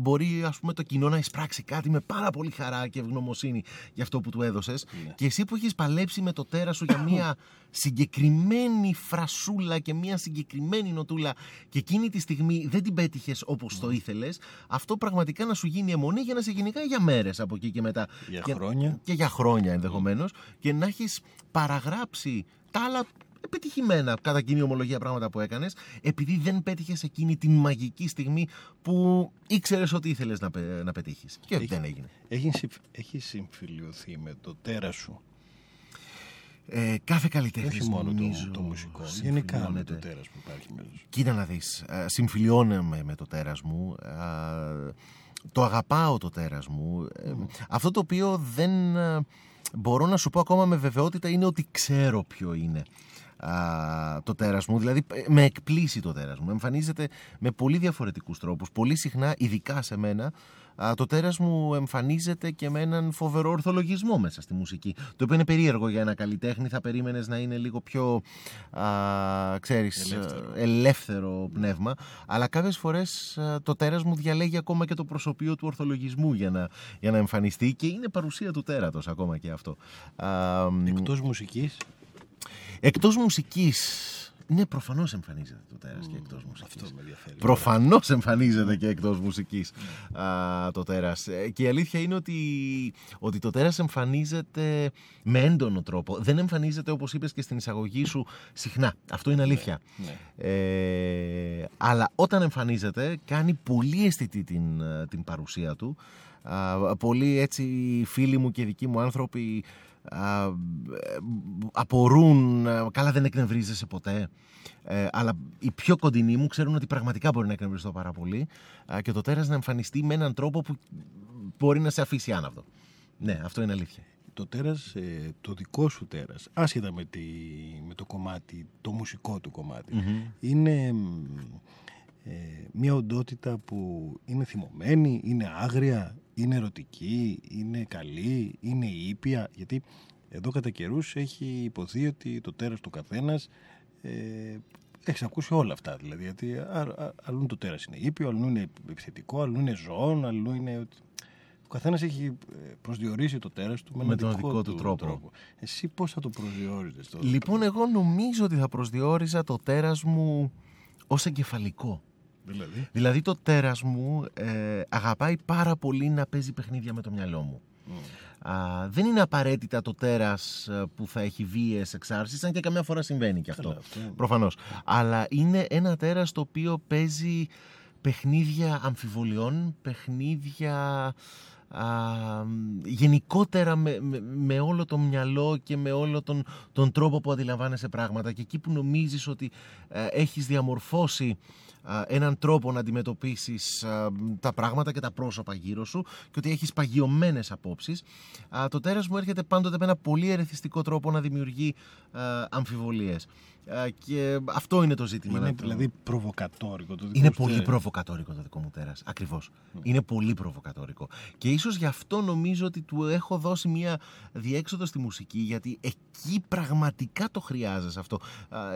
S3: Μπορεί ας πούμε το κοινό να εισπράξει κάτι με πάρα πολύ χαρά και ευγνωμοσύνη για αυτό που του έδωσες. Ναι. και εσύ που έχεις παλέψει με το τέρα σου για μια <coughs> συγκεκριμένη φρασούλα και μια συγκεκριμένη νοτούλα και εκείνη τη στιγμή δεν την πέτυχες όπως το ναι. ήθελες αυτό πραγματικά να σου γίνει αιμονή για να σε γενικά για μέρες από εκεί και μετά.
S2: Για και, χρόνια.
S3: και για χρόνια ενδεχομένως. Και να έχεις παραγράψει τα άλλα επιτυχημένα κατά κοινή ομολογία πράγματα που έκανες, επειδή δεν πέτυχες εκείνη την μαγική στιγμή που ήξερες ότι ήθελες να, να πετύχεις. Και έχει, δεν έγινε.
S2: Έχει, έχει συμφιλειωθεί με το τέρας σου.
S3: Ε, κάθε καλλιτέχνη.
S2: Όχι μόνο το, το μουσικό. Γενικά με το τέρας που υπάρχει μέσα.
S3: Κοίτα να δεις. Ε, συμφιλιώνομαι με το τέρας μου. Ε, το αγαπάω το τέρας μου. Ε, αυτό το οποίο δεν μπορώ να σου πω ακόμα με βεβαιότητα είναι ότι ξέρω ποιο είναι. α, το τέρας μου, δηλαδή ε, με εκπλήσει το τέρας μου. Εμφανίζεται με πολύ διαφορετικούς τρόπους. Πολύ συχνά, ειδικά σε μένα, το τέρας μου εμφανίζεται και με έναν φοβερό ορθολογισμό μέσα στη μουσική. Το οποίο είναι περίεργο για ένα καλλιτέχνη, θα περίμενες να είναι λίγο πιο α, ξέρεις, ελεύθερο. ελεύθερο πνεύμα. Αλλά κάποιες φορές το τέρας μου διαλέγει ακόμα και το προσωπείο του ορθολογισμού για να, για να εμφανιστεί και είναι παρουσία του τέρατος ακόμα και αυτό.
S2: Εκτός μουσικής;
S3: Εκτός μουσικής ναι, προφανώς εμφανίζεται το τέρας και εκτός μουσικής.
S2: Αυτό με ενδιαφέρει.
S3: Προφανώς εμφανίζεται και εκτός μουσικής το τέρας. Ε, και η αλήθεια είναι ότι, ότι το τέρας εμφανίζεται με έντονο τρόπο. Δεν εμφανίζεται όπως είπες και στην εισαγωγή σου συχνά. Αυτό είναι αλήθεια. Ναι, ναι. Ε, αλλά όταν εμφανίζεται, κάνει πολύ αισθητή την, την παρουσία του. πολλοί έτσι φίλοι μου και δικοί μου άνθρωποι απορούν, καλά δεν εκνευρίζεσαι ποτέ. Ε, αλλά οι πιο κοντινοί μου ξέρουν ότι πραγματικά μπορεί να εκνευριστώ πάρα πολύ και το τέρας να εμφανιστεί με έναν τρόπο που μπορεί να σε αφήσει άναυδο. Ναι, αυτό είναι αλήθεια.
S2: Το τέρας, ε, το δικό σου τέρας, άσχετα με, τη, με το κομμάτι, το μουσικό του κομματι είναι ε, μια οντότητα που είναι θυμωμένη, είναι άγρια, είναι ερωτική, είναι καλή, είναι ήπια. Γιατί εδώ κατά καιρούς έχει υποθεί ότι το τέρας του καθένας ε, έχει ακούσει όλα αυτά. Δηλαδή, γιατί αλλού το τέρας είναι ήπιο, αλλού είναι επιθετικό, αλλού είναι ζώων, αλλού είναι... Ο καθένας έχει ε, προσδιορίσει το τέρας του με,
S3: με τον δικό του, τρόπο.
S2: τρόπο. Εσύ πώς θα το προσδιορίζεις
S3: τώρα; Λοιπόν, εγώ νομίζω ότι θα προσδιορίζα το τέρας μου ως εγκεφαλικό.
S2: Δηλαδή,
S3: δηλαδή το τέρας μου ε, αγαπάει πάρα πολύ να παίζει παιχνίδια με το μυαλό μου. Α, δεν είναι απαραίτητα το τέρας ε, που θα έχει βίαιες εξάρσεις, αν και καμιά φορά συμβαίνει και αυτό, προφανώς. Αλλά είναι ένα τέρας το οποίο παίζει παιχνίδια αμφιβολιών, παιχνίδια α, γενικότερα με, με, όλο το μυαλό και με όλο τον, τον τρόπο που αντιλαμβάνεσαι πράγματα και εκεί που νομίζεις ότι ε, έχεις διαμορφώσει έναν τρόπο να αντιμετωπίσεις τα πράγματα και τα πρόσωπα γύρω σου και ότι έχεις παγιωμένες απόψεις. Το τέρας μου έρχεται πάντοτε με ένα πολύ ερεθιστικό τρόπο να δημιουργεί αμφιβολίες και αυτό είναι το ζήτημα.
S2: Είναι δηλαδή προβοκατόρικο το δικό
S3: Είναι πολύ προβοκατόρικο το δικό μου τέρας, ακριβώς. Είναι πολύ προβοκατόρικο. Και ίσως γι' αυτό νομίζω ότι του έχω δώσει μια διέξοδο στη μουσική γιατί εκεί πραγματικά το χρειάζεσαι αυτό.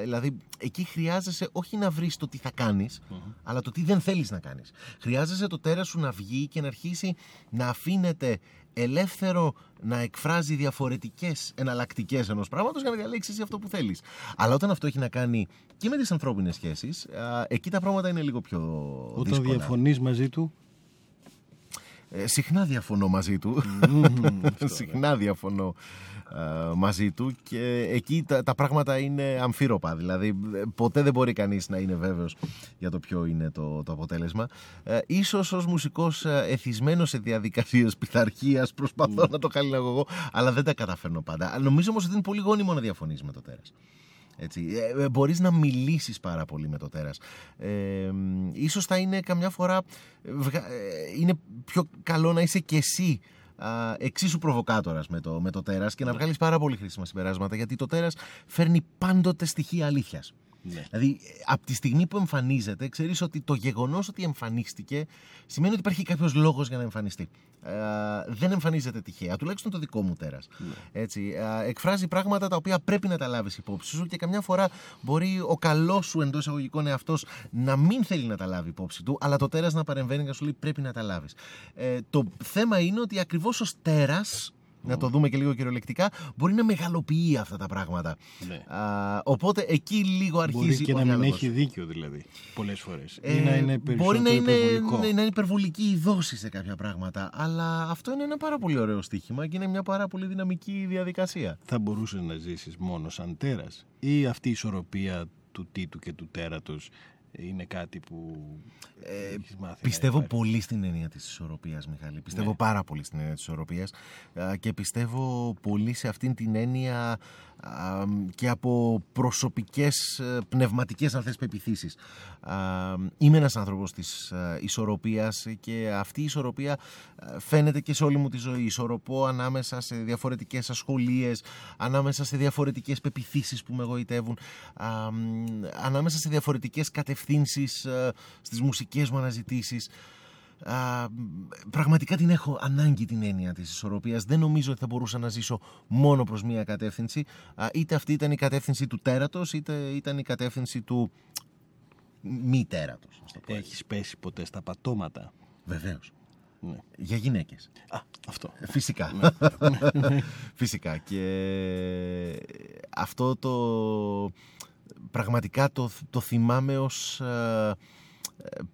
S3: Δηλαδή εκεί χρειάζεσαι όχι να βρεις το τι θα κάνεις αλλά το τι δεν θέλεις να κάνεις. Χρειάζεσαι το τέρας σου να βγει και να αρχίσει να αφήνεται ελεύθερο να εκφράζει διαφορετικές εναλλακτικές ενός πράγματος για να διαλέξεις αυτό που θέλεις. Αλλά όταν αυτό έχει να κάνει και με τις ανθρώπινες σχέσεις, εκεί τα πράγματα είναι λίγο πιο
S2: δύσκολα. Όταν διαφωνείς μαζί του.
S3: Ε, συχνά διαφωνώ μαζί του. <laughs> συχνά διαφωνώ μαζί του και εκεί τα, τα πράγματα είναι αμφίροπα. Δηλαδή ποτέ δεν μπορεί κανείς να είναι βέβαιος για το ποιο είναι το, το αποτέλεσμα. Ε, ίσως ως μουσικός ε, εθισμένος σε διαδικασίες πειθαρχίας προσπαθώ mm. να το εγώ αλλά δεν τα καταφέρνω πάντα. Νομίζω όμως ότι είναι πολύ γόνιμο να διαφωνείς με το τέρας. Έτσι. Ε, ε μπορείς να μιλήσεις πάρα πολύ με το τέρας. Ε, ίσως θα είναι καμιά φορά είναι πιο καλό να είσαι και εσύ α, εξίσου προβοκάτορας με το, με το τέρας και να βγάλεις πάρα πολύ χρήσιμα συμπεράσματα γιατί το τέρας φέρνει πάντοτε στοιχεία αλήθειας. Ναι. Δηλαδή, από τη στιγμή που εμφανίζεται, ξέρεις ότι το γεγονός ότι εμφανίστηκε σημαίνει ότι υπάρχει κάποιος λόγος για να εμφανιστεί. Ε, δεν εμφανίζεται τυχαία, τουλάχιστον το δικό μου τέρας. Ναι. Έτσι, ε, εκφράζει πράγματα τα οποία πρέπει να τα λάβεις υπόψη σου και καμιά φορά μπορεί ο καλός σου εντός εισαγωγικών εαυτός να μην θέλει να τα λάβει υπόψη του, αλλά το τέρας να παρεμβαίνει και να σου λέει πρέπει να τα λάβεις. Ε, το θέμα είναι ότι ακριβώς ως τέρας να το δούμε και λίγο κυριολεκτικά, μπορεί να μεγαλοποιεί αυτά τα πράγματα. Ναι. Α, οπότε εκεί λίγο αρχίζει.
S2: Μπορεί και να μην έχει δίκιο δηλαδή. Πολλές φορές. Ε, να είναι
S3: μπορεί να είναι, να είναι υπερβολική η δόση σε κάποια πράγματα. Αλλά αυτό είναι ένα πάρα πολύ ωραίο στοίχημα και είναι μια πάρα πολύ δυναμική διαδικασία.
S2: Θα μπορούσες να ζήσεις μόνο σαν τέρας, ή αυτή η ισορροπία του τίτου και του τέρατος είναι κάτι που ε, μάθει
S3: Πιστεύω πολύ στην έννοια της ισορροπίας, Μιχάλη. Πιστεύω ναι. πάρα πολύ στην έννοια της ισορροπίας και πιστεύω πολύ σε αυτήν την έννοια και από προσωπικές ε, πνευματικές αν θες πεπιθήσεις. Είμαι ένας άνθρωπος της ε, ισορροπίας και αυτή η ισορροπία ε, φαίνεται και σε όλη μου τη ζωή. Ισορροπώ ανάμεσα σε διαφορετικές ασχολίες, ανάμεσα σε διαφορετικές πεπιθήσεις που με εγωιτεύουν, ανάμεσα σε διαφορετικές κατευθύνσεις στις μουσικές μου αναζητήσεις πραγματικά την έχω ανάγκη την έννοια της ισορροπίας. Δεν νομίζω ότι θα μπορούσα να ζήσω μόνο προς μία κατεύθυνση. είτε αυτή ήταν η κατεύθυνση του τέρατος, είτε ήταν η κατεύθυνση του μη τέρατος.
S2: Έχεις πέσει ποτέ στα πατώματα;
S3: Βεβαίως. Ναι. Για γυναίκες.
S2: Α, αυτό.
S3: Φυσικά. Ναι. <laughs> Φυσικά. Και αυτό το πραγματικά το, το θυμάμαι ως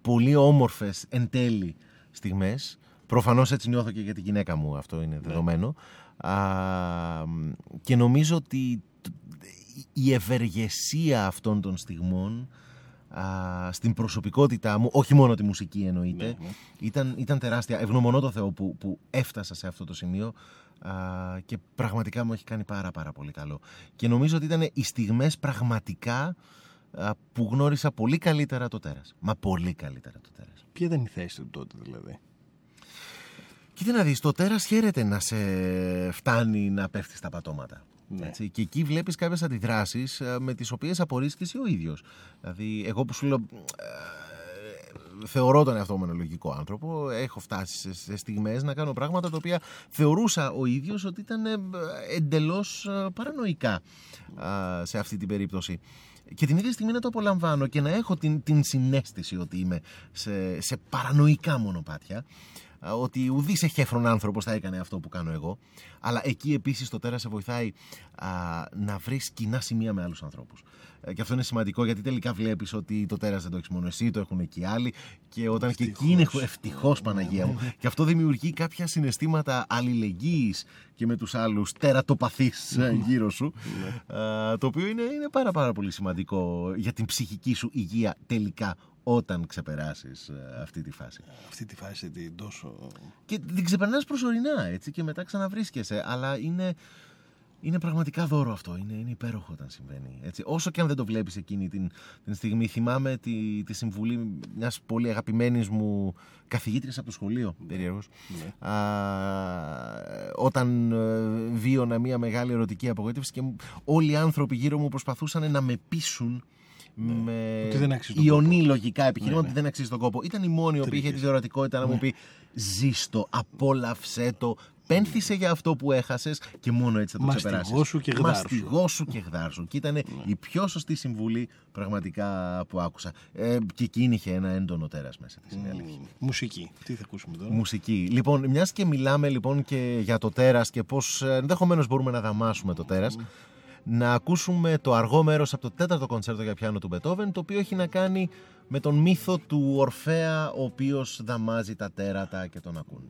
S3: πολύ όμορφες εν τέλει στιγμές. Προφανώς έτσι νιώθω και για τη γυναίκα μου, αυτό είναι ναι. δεδομένο. Α, και νομίζω ότι η ευεργεσία αυτών των στιγμών α, στην προσωπικότητά μου, όχι μόνο τη μουσική εννοείται, ναι, ναι. Ήταν, ήταν τεράστια. Ευγνωμονώ το Θεό που, που έφτασα σε αυτό το σημείο α, και πραγματικά μου έχει κάνει πάρα πάρα πολύ καλό. Και νομίζω ότι ήταν οι στιγμές πραγματικά που γνώρισα πολύ καλύτερα το τέρας. Μα πολύ καλύτερα το τέρας.
S2: Ποια ήταν η θέση του τότε δηλαδή;
S3: Κοίτα να δεις, το τέρας χαίρεται να σε φτάνει να πέφτεις στα πατώματα. Ναι. Έτσι, και εκεί βλέπεις κάποιες αντιδράσεις με τις οποίες απορείς και εσύ ο ίδιος. Δηλαδή, εγώ που σου λέω, ε, θεωρώ τον εαυτό μου ένα λογικό άνθρωπο. Έχω φτάσει σε στιγμές να κάνω πράγματα τα οποία θεωρούσα ο ίδιος ότι ήταν ε, εντελώς ε, παρανοϊκά σε αυτή την περίπτωση και την ίδια στιγμή να το απολαμβάνω και να έχω την, την συνέστηση ότι είμαι σε, σε παρανοϊκά μονοπάτια ότι ουδής εχέφρον άνθρωπος θα έκανε αυτό που κάνω εγώ. Αλλά εκεί επίσης το τέρα σε βοηθάει α, να βρεις κοινά σημεία με άλλους ανθρώπους. Ε, και αυτό είναι σημαντικό γιατί τελικά βλέπεις ότι το τέρας δεν το έχεις μόνο εσύ, το έχουν και οι άλλοι. Και όταν ευτυχώς. και εκείνοι έχουν. Ευτυχώς, Παναγία μου. και αυτό δημιουργεί κάποια συναισθήματα αλληλεγγύης και με τους άλλους τερατοπαθείς ε, γύρω σου. Ναι. το οποίο είναι, είναι πάρα, πάρα πολύ σημαντικό για την ψυχική σου υγεία τελικά όταν ξεπεράσεις ε, αυτή τη φάση.
S2: Αυτή τη φάση την τόσο...
S3: Και την ξεπερνάς προσωρινά έτσι και μετά ξαναβρίσκεσαι. Αλλά είναι, είναι πραγματικά δώρο αυτό. Είναι, είναι υπέροχο όταν συμβαίνει. Έτσι. Όσο και αν δεν το βλέπεις εκείνη την, την στιγμή. Θυμάμαι τη, τη συμβουλή μιας πολύ αγαπημένης μου καθηγήτριας από το σχολείο, περίεργος. Ναι. όταν ε, βίωνα μια μεγάλη ερωτική απογοήτευση και όλοι οι άνθρωποι γύρω μου προσπαθούσαν να με πείσουν ναι. Με ιονή λογικά επιχειρήματα ναι, ότι δεν αξίζει τον κόπο. Ήταν η μόνη που είχε τη διορατικότητα να μου πει ζήστο, απόλαυσέ το, πένθησε για αυτό που έχασες και μόνο έτσι θα το ξεπεράσεις.
S2: Μαστιγώσου και γδάρσου.
S3: Μαστιγώσου και γδάρσου. Και ήταν ναι. η πιο σωστή συμβουλή πραγματικά που άκουσα. Ε, και εκείνη είχε ένα έντονο τέρας μέσα της. Mm.
S2: Μουσική. Τι θα ακούσουμε τώρα;
S3: Μουσική. Λοιπόν, μιας και μιλάμε λοιπόν και για το τέρας και πώς ε, ενδεχομένως μπορούμε να δαμάσουμε το τέρας να ακούσουμε το αργό μέρος από το τέταρτο κονσέρτο για πιάνο του Μπετόβεν, το οποίο έχει να κάνει με τον μύθο του Ορφέα, ο οποίος δαμάζει τα τέρατα και τον ακούν.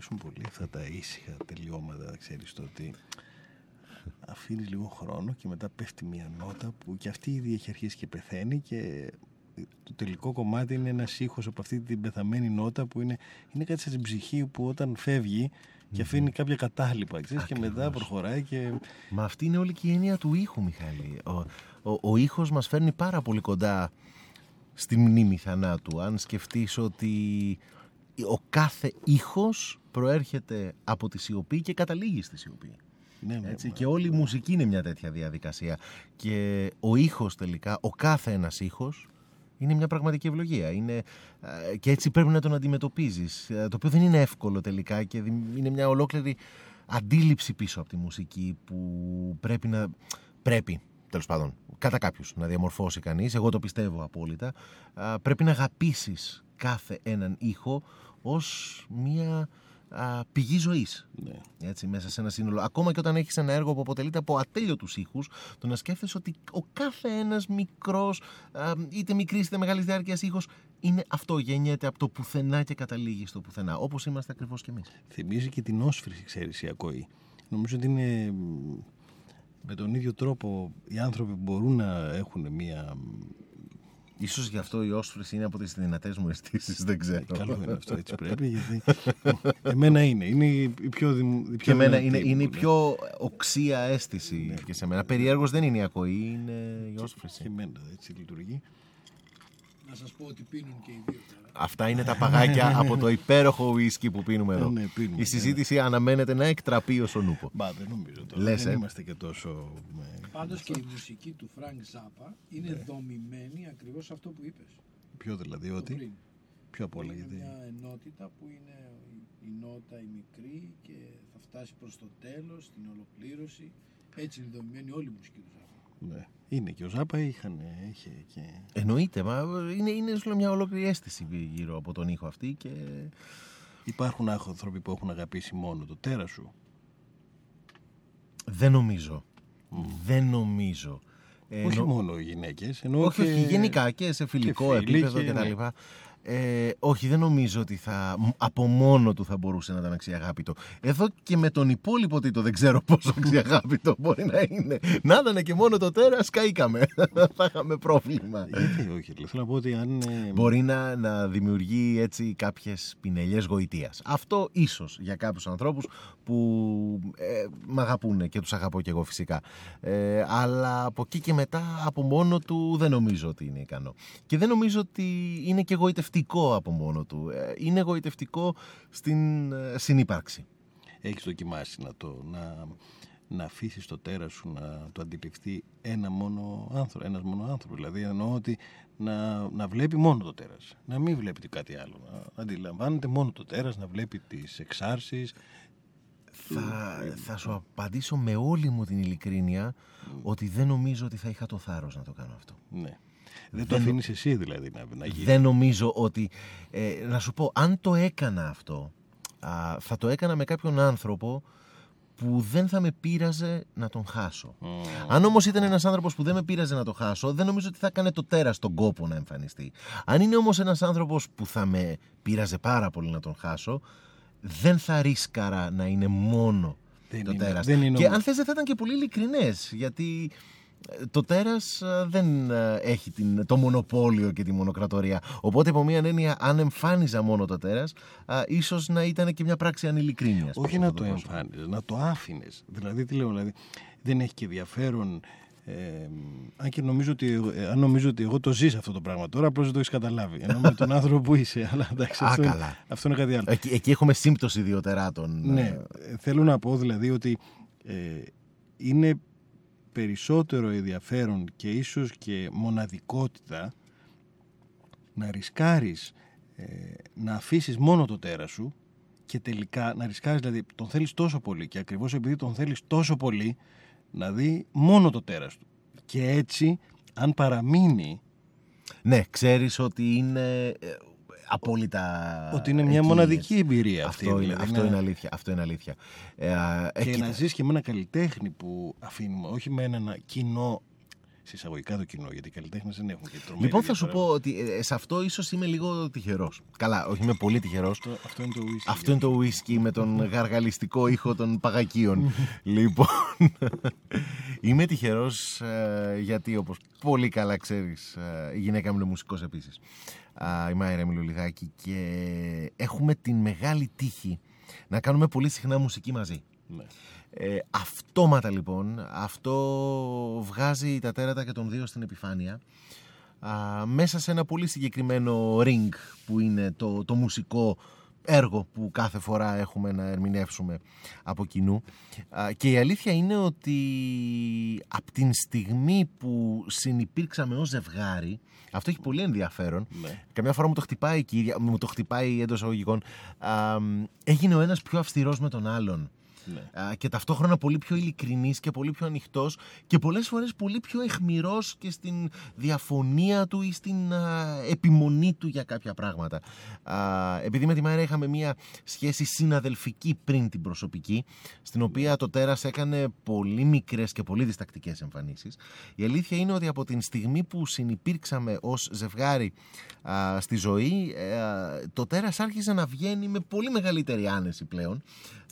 S2: Αρέσουν πολύ αυτά τα ήσυχα τελειώματα, ξέρεις το ότι αφήνεις λίγο χρόνο και μετά πέφτει μια νότα που και αυτή ήδη έχει αρχίσει και πεθαίνει και το τελικό κομμάτι είναι ένας ήχος από αυτή την πεθαμένη νότα που είναι, είναι κάτι στην ψυχή που όταν φεύγει και αφήνει κάποια κατάλοιπα ξέρεις, και μετά προχωράει και...
S3: Μα αυτή είναι όλη και η έννοια του ήχου Μιχάλη. Ο, ο, ο ήχος μας φέρνει πάρα πολύ κοντά στη μνήμη θανάτου. Αν σκεφτείς ότι ο κάθε ήχος προέρχεται από τη σιωπή και καταλήγει στη σιωπή. Ναι, ναι Έτσι, ναι, και όλη η μουσική είναι μια τέτοια διαδικασία. Και ο ήχος τελικά, ο κάθε ένας ήχος, είναι μια πραγματική ευλογία. Είναι, και έτσι πρέπει να τον αντιμετωπίζεις. Ε, το οποίο δεν είναι εύκολο τελικά και είναι μια ολόκληρη αντίληψη πίσω από τη μουσική που πρέπει να... Πρέπει, τέλος πάντων, κατά κάποιους να διαμορφώσει κανείς, εγώ το πιστεύω απόλυτα, πρέπει να αγαπήσεις κάθε έναν ήχο ως μια α, πηγή ζωής. Ναι. Έτσι, μέσα σε ένα σύνολο. Ακόμα και όταν έχεις ένα έργο που αποτελείται από ατέλειωτους ήχους, το να σκέφτεσαι ότι ο κάθε ένας μικρός, είτε μικρής είτε μεγάλης διάρκειας ήχος, είναι αυτό, γεννιέται από το πουθενά και καταλήγει στο πουθενά. Όπως είμαστε ακριβώς κι εμείς.
S2: Θυμίζει και την όσφρηση, ξέρεις η ακοή. Νομίζω ότι είναι με τον ίδιο τρόπο οι άνθρωποι μπορούν να έχουν μια
S3: Ίσως γι' αυτό η όσφρηση είναι από τις δυνατές μου αισθήσεις, δεν ξέρω.
S2: Ε, καλό είναι αυτό, έτσι πρέπει, <laughs> γιατί εμένα είναι, είναι η πιο, η
S3: πιο εμένα είναι, είναι η πιο οξία αίσθηση ναι. και σε μένα. Περιέργως δεν είναι η ακοή, είναι η όσφρηση.
S2: Και εμένα έτσι λειτουργεί.
S4: Να σας πω ότι πίνουν και οι δύο.
S3: Αυτά είναι τα παγάκια <laughs> από το υπέροχο ουίσκι που πίνουμε εδώ.
S2: Ναι, πίνουμε,
S3: η συζήτηση ναι. αναμένεται να εκτραπεί ως ο νούπο.
S2: Μπα, δεν νομίζω τώρα. Λες, δεν ε; είμαστε και τόσο.
S4: Πάντως και η μουσική του Φρανκ Ζάπα είναι ναι. δομημένη ακριβώς αυτό που είπες.
S2: Ποιο δηλαδή, ότι;
S4: Πριν.
S2: Ποιο απ' όλα.
S4: Είναι μια ενότητα που είναι η νότα η μικρή και θα φτάσει προς το τέλος, την ολοκλήρωση. Έτσι είναι δομημένη όλη η μουσική του Ζάπα.
S2: Ναι. Είναι και ο Ζάπα είχαν, είχε και...
S3: Εννοείται, μα είναι, είναι μια ολόκληρη αίσθηση γύρω από τον ήχο αυτή και...
S2: Υπάρχουν άνθρωποι που έχουν αγαπήσει μόνο το τέρα σου.
S3: Δεν νομίζω. Δεν νομίζω.
S2: Όχι μόνο οι γυναίκες.
S3: όχι, όχι, γενικά και σε φιλικό επίπεδο κτλ. Και ε, όχι, δεν νομίζω ότι θα, από μόνο του θα μπορούσε να ήταν αξιαγάπητο. Εδώ και με τον υπόλοιπο τίτλο δεν ξέρω πόσο αξιαγάπητο μπορεί να είναι. Να ήταν και μόνο το τέρας, καήκαμε. <laughs> θα είχαμε πρόβλημα.
S2: Γιατί όχι, θέλω να πω ότι αν.
S3: Ε, μπορεί να, να δημιουργεί έτσι κάποιες πινελιές γοητείας. Αυτό ίσως για κάποιους ανθρώπους που ε, με αγαπούν και τους αγαπώ και εγώ φυσικά. Ε, αλλά από εκεί και μετά από μόνο του δεν νομίζω ότι είναι ικανό. Και δεν νομίζω ότι είναι και εγωιτευτικό γοητευτικό από μόνο του. Ε, είναι εγωιτευτικό στην ε, συνύπαρξη.
S2: Έχεις δοκιμάσει να, το, να, να αφήσεις το τέρας σου να το αντιληφθεί ένα μόνο άνθρωπο, ένας μόνο άνθρωπο. Δηλαδή εννοώ ότι να, να βλέπει μόνο το τέρας, να μην βλέπει κάτι άλλο. Να αντιλαμβάνεται μόνο το τέρας, να βλέπει τις εξάρσεις.
S3: Θα, θα σου απαντήσω με όλη μου την ειλικρίνεια ότι δεν νομίζω ότι θα είχα το θάρρος να το κάνω αυτό.
S2: Ναι. Δεν το αφήνεις εσύ δηλαδή να, να γίνει.
S3: Δεν νομίζω ότι. Ε, να σου πω, αν το έκανα αυτό, α, θα το έκανα με κάποιον άνθρωπο που δεν θα με πείραζε να τον χάσω. Αν όμως ήταν ένας άνθρωπος που δεν με πείραζε να τον χάσω, δεν νομίζω ότι θα έκανε το τέρας στον κόπο να εμφανιστεί. Αν είναι όμως ένας άνθρωπος που θα με πείραζε πάρα πολύ να τον χάσω, δεν θα ρίσκαρα να είναι μόνο δεν το τέρας. Και αν θες θα ήταν και πολύ ειλικρινές. Γιατί το τέρας ε, δεν ε, έχει την, το μονοπόλιο και τη μονοκρατορία. Οπότε, από μία έννοια, αν εμφάνιζα μόνο το τέρας, ίσως να ήταν και μια πράξη ανηλικρίνειας.
S2: Όχι να το, εμφάνιζες, να το άφηνες. Δηλαδή, τι λέω, δηλαδή, δεν έχει και ενδιαφέρον. Ε, αν και νομίζω ότι, ε, αν νομίζω ότι εγώ το ζεις αυτό το πράγμα τώρα, απλώς δεν το έχεις καταλάβει. Ενώ με τον άνθρωπο που είσαι. Αλλά εντάξει, αυτό, είναι, αυτό είναι κάτι άλλο.
S3: Εκεί, εκεί έχουμε σύμπτωση δύο τεράτων.
S2: Ναι, θέλω να πω δηλαδή ότι ε, είναι περισσότερο ενδιαφέρον και ίσως και μοναδικότητα να ρισκάρεις ε, να αφήσεις μόνο το τέρα σου και τελικά να ρισκάρεις, δηλαδή τον θέλεις τόσο πολύ και ακριβώς επειδή τον θέλεις τόσο πολύ να δει μόνο το τέρας του. Και έτσι αν παραμείνει...
S3: Ναι, ξέρεις ότι είναι ε, απόλυτα.
S2: Ότι είναι μια μοναδική εμπειρία αυτή.
S3: Αυτό, είναι, δηλαδή, αυτό, είναι αλήθεια, αυτό είναι αλήθεια.
S2: Ε, και να ζεις και με ένα καλλιτέχνη που αφήνουμε, όχι με ένα κοινό συσσαγωγικά το κοινό, γιατί οι καλλιτέχνες δεν έχουν και τρομερή
S3: Λοιπόν, θα σου
S2: διαφορά.
S3: πω ότι ε, σε αυτό ίσως είμαι λίγο τυχερός. Καλά, όχι είμαι πολύ τυχερός.
S2: Αυτό, αυτό είναι το whisky.
S3: Αυτό είναι το whisky με τον γαργαλιστικό ήχο των παγακίων. λοιπόν, <laughs> είμαι τυχερός γιατί όπως πολύ καλά ξέρεις ε, η γυναίκα μου είναι μουσικός επίσης. Α, η Μάιρα Μιλουλιδάκη και έχουμε την μεγάλη τύχη να κάνουμε πολύ συχνά μουσική μαζί.
S2: Ναι.
S3: Ε, αυτόματα λοιπόν, αυτό βγάζει τα τέρατα και των δύο στην επιφάνεια. Α, μέσα σε ένα πολύ συγκεκριμένο ring που είναι το, το μουσικό έργο που κάθε φορά έχουμε να ερμηνεύσουμε από κοινού. Α, και η αλήθεια είναι ότι από την στιγμή που συνυπήρξαμε ως ζευγάρι αυτό έχει πολύ ενδιαφέρον.
S2: Ναι.
S3: καμιά φορά μου το χτυπάει η κυρία, μου το χτυπάει εντός αγωγικών α, έγινε ο ένας πιο αυστηρός με τον άλλον
S2: Ναι.
S3: Α, και ταυτόχρονα πολύ πιο ειλικρινής και πολύ πιο ανοιχτός και πολλές φορές πολύ πιο εχμηρός και στην διαφωνία του ή στην α, επιμονή του για κάποια πράγματα. Α, επειδή με τη Μάιρα είχαμε μια σχέση συναδελφική πριν την προσωπική, στην οποία το τέρας έκανε πολύ μικρές και πολύ διστακτικές εμφανίσεις, η αλήθεια είναι ότι από την στιγμή που συνυπήρξαμε ως ζευγάρι α, στη ζωή, ε, α, το τέρας άρχισε να βγαίνει με πολύ μεγαλύτερη άνεση πλέον.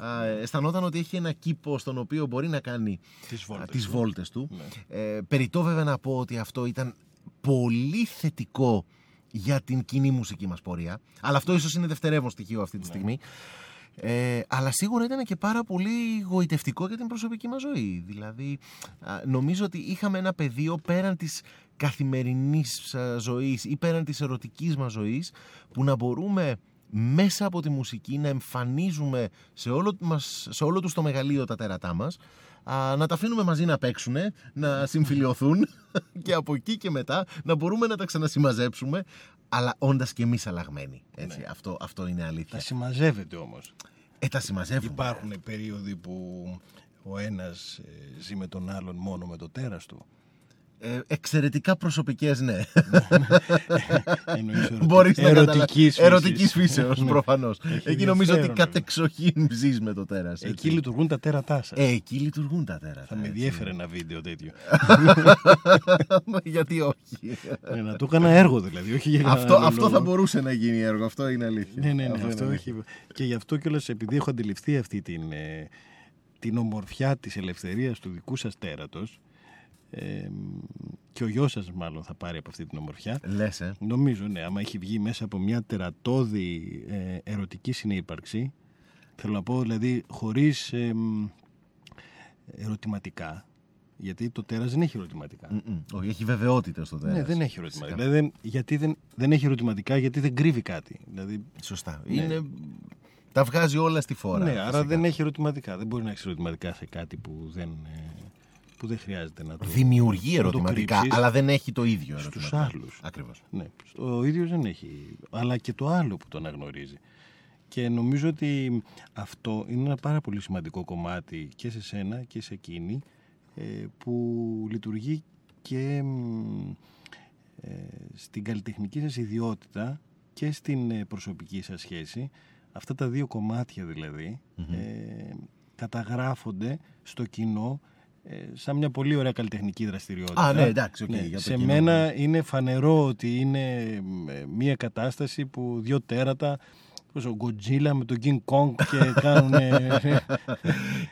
S3: Α, αισθανόταν ότι έχει ένα κήπο στον οποίο μπορεί να κάνει
S2: Τις
S3: α,
S2: βόλτες
S3: τις
S2: του.
S3: βόλτες του.
S2: Ναι.
S3: Ε, περιττό βέβαια να πω ότι αυτό ήταν πολύ θετικό για την κοινή μουσική μας πορεία. Αλλά αυτό ίσως είναι δευτερεύον στοιχείο αυτή τη
S2: Ναι.
S3: στιγμή. Ε, αλλά σίγουρα ήταν και πάρα πολύ γοητευτικό για την προσωπική μας ζωή. Δηλαδή, α, νομίζω ότι είχαμε ένα πεδίο πέραν της καθημερινής α, ζωής ή πέραν της ερωτικής μας ζωής που να μπορούμε μέσα από τη μουσική να εμφανίζουμε σε όλο, μας, σε όλο τους το μεγαλείο τα τέρατά μας α, να τα αφήνουμε μαζί να παίξουν, να συμφιλειωθούν <laughs> και από εκεί και μετά να μπορούμε να τα ξανασημαζέψουμε αλλά όντας και εμείς αλλαγμένοι. Έτσι, αυτό, αυτό είναι αλήθεια.
S2: Τα συμμαζεύεται όμως.
S3: Ε, τα συμμαζεύουμε.
S2: Υπάρχουν περίοδοι που ο ένας ε, ζει με τον άλλον μόνο με το τέρας του.
S3: Ε, εξαιρετικά προσωπικές, ναι.
S2: Εννοείς ερωτι-
S3: Μπορείς να καταλάβεις.
S2: ερωτικής φύσης.
S3: Ερωτικής φύσεως,
S2: Ναι.
S3: προφανώς.
S2: Έχει
S3: Εκεί νομίζω ότι
S2: ενδιαφέρον,
S3: κατεξοχήν ζεις με το τέρας.
S2: Εκεί
S3: έτσι.
S2: λειτουργούν τα τέρατά σας.
S3: Ε, εκεί λειτουργούν τα τέρατα.
S2: Θα με
S3: έτσι.
S2: διέφερε ένα βίντεο τέτοιο. <laughs>
S3: Γιατί όχι.
S2: Ε, να το έκανα έργο δηλαδή, όχι για
S3: αυτό,
S2: κανένα
S3: αυτό
S2: λόγο.
S3: θα μπορούσε να γίνει έργο, αυτό είναι αλήθεια.
S2: Ναι, ναι, ναι, αυτό,
S3: είναι
S2: έχει. Και γι' αυτό κιόλας επειδή έχω αντιληφθεί αυτή την, ε, την ομορφιά της ελευθερίας του δικού σας τέρατος ε, και ο γιος σας μάλλον θα πάρει από αυτή την ομορφιά
S3: Λες, ε.
S2: νομίζω ναι, άμα έχει βγει μέσα από μια τερατώδη ε, ερωτική συνύπαρξη θέλω να πω δηλαδή χωρίς ε, μ, ερωτηματικά γιατί το τέρας δεν έχει ερωτηματικά
S3: Μμμ. Όχι, έχει βεβαιότητα στο τέρας.
S2: ναι, δεν έχει ερωτηματικά. Δηλαδή, δεν- γιατί δεν, δεν έχει ερωτηματικά, γιατί δεν κρύβει κάτι. Δηλαδή,
S3: Σωστά.
S2: Ναι.
S3: Είναι... Τα βγάζει όλα στη φόρα.
S2: ναι, άρα
S3: φυσικά.
S2: δεν έχει ερωτηματικά. Δεν μπορεί να έχεις ερωτηματικά σε κάτι που δεν, ε, που δεν χρειάζεται να το.
S3: Δημιουργεί
S2: να το
S3: ερωτηματικά,
S2: κρύψεις.
S3: αλλά δεν έχει το ίδιο
S2: Στους
S3: ερωτηματικά.
S2: άλλους.
S3: Ακριβώς.
S2: Ναι, ο ίδιο δεν έχει. Αλλά και το άλλο που τον αναγνωρίζει. Και νομίζω ότι αυτό είναι ένα πάρα πολύ σημαντικό κομμάτι και σε σένα και σε εκείνη ε, που λειτουργεί και μ, ε, στην καλλιτεχνική σας ιδιότητα και στην ε, προσωπική σας σχέση. Αυτά τα δύο κομμάτια δηλαδή ε, καταγράφονται στο κοινό ε, σαν μια πολύ ωραία καλλιτεχνική δραστηριότητα.
S3: Α, ναι, εντάξει, οκ,
S2: Ναι,
S3: για το
S2: σε
S3: κοινό,
S2: μένα είναι φανερό ότι είναι ε, μια κατάσταση που δύο τέρατα όπως ο Godzilla με τον King Kong και <laughs> κάνουν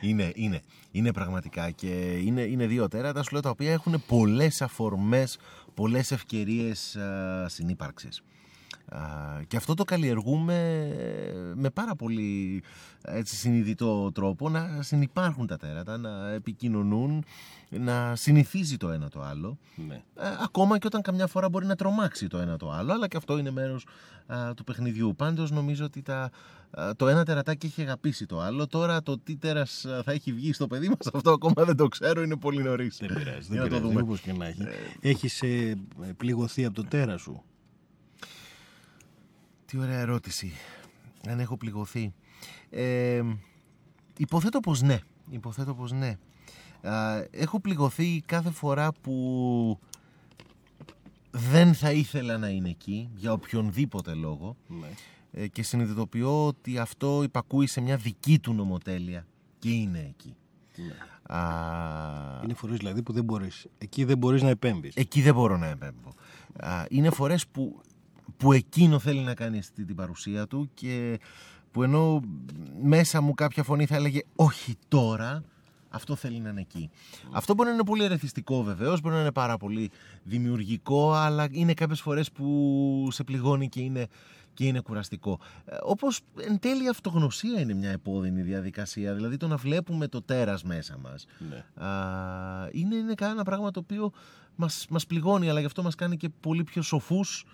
S3: είναι, είναι. Είναι πραγματικά και είναι, είναι δύο τέρατα σου λέω, τα οποία έχουν πολλές αφορμές, πολλές ευκαιρίες α, συνύπαρξης. Α, και αυτό το καλλιεργούμε ε, με πάρα πολύ έτσι, συνειδητό τρόπο να συνυπάρχουν τα τέρατα, να επικοινωνούν, να συνηθίζει το ένα το άλλο.
S2: ναι.
S3: Ε, ακόμα και όταν καμιά φορά μπορεί να τρομάξει το ένα το άλλο, αλλά και αυτό είναι μέρος α, του παιχνιδιού. Πάντως νομίζω ότι τα, α, το ένα τερατάκι έχει αγαπήσει το άλλο. Τώρα το τι τέρας α, θα έχει βγει στο παιδί μας, <laughs> αυτό ακόμα δεν το ξέρω, είναι πολύ νωρίς.
S2: Δεν πειράζει,
S3: Για
S2: δεν
S3: να το
S2: πειράζει,
S3: δούμε.
S2: όπως και να έχει. Έχεις ε, πληγωθεί από το τέρα σου.
S3: Τι ωραία ερώτηση. Αν έχω πληγωθεί. Ε, υποθέτω πως ναι. Υποθέτω πως ναι. Α, έχω πληγωθεί κάθε φορά που δεν θα ήθελα να είναι εκεί για οποιονδήποτε λόγο
S2: Ναι.
S3: ε, και συνειδητοποιώ ότι αυτό υπακούει σε μια δική του νομοτέλεια και είναι εκεί.
S2: Α... Είναι φορές δηλαδή που δεν μπορείς, εκεί δεν μπορείς να επέμβεις.
S3: Εκεί δεν μπορώ να επέμβω. Α, είναι φορές που, που εκείνο θέλει να κάνει αυτή την παρουσία του και που ενώ μέσα μου κάποια φωνή θα έλεγε όχι τώρα, αυτό θέλει να είναι εκεί. Αυτό μπορεί να είναι πολύ ερεθιστικό βεβαίως, μπορεί να είναι πάρα πολύ δημιουργικό, αλλά είναι κάποιες φορές που σε πληγώνει και είναι, και είναι κουραστικό. Ε, Όπως εν τέλει η αυτογνωσία είναι μια επώδυνη διαδικασία. Δηλαδή το να βλέπουμε το τέρας μέσα μας. Ναι. είναι, είναι ένα πράγμα το οποίο μας μας πληγώνει, αλλά γι' αυτό μας κάνει και πολύ πιο σοφούς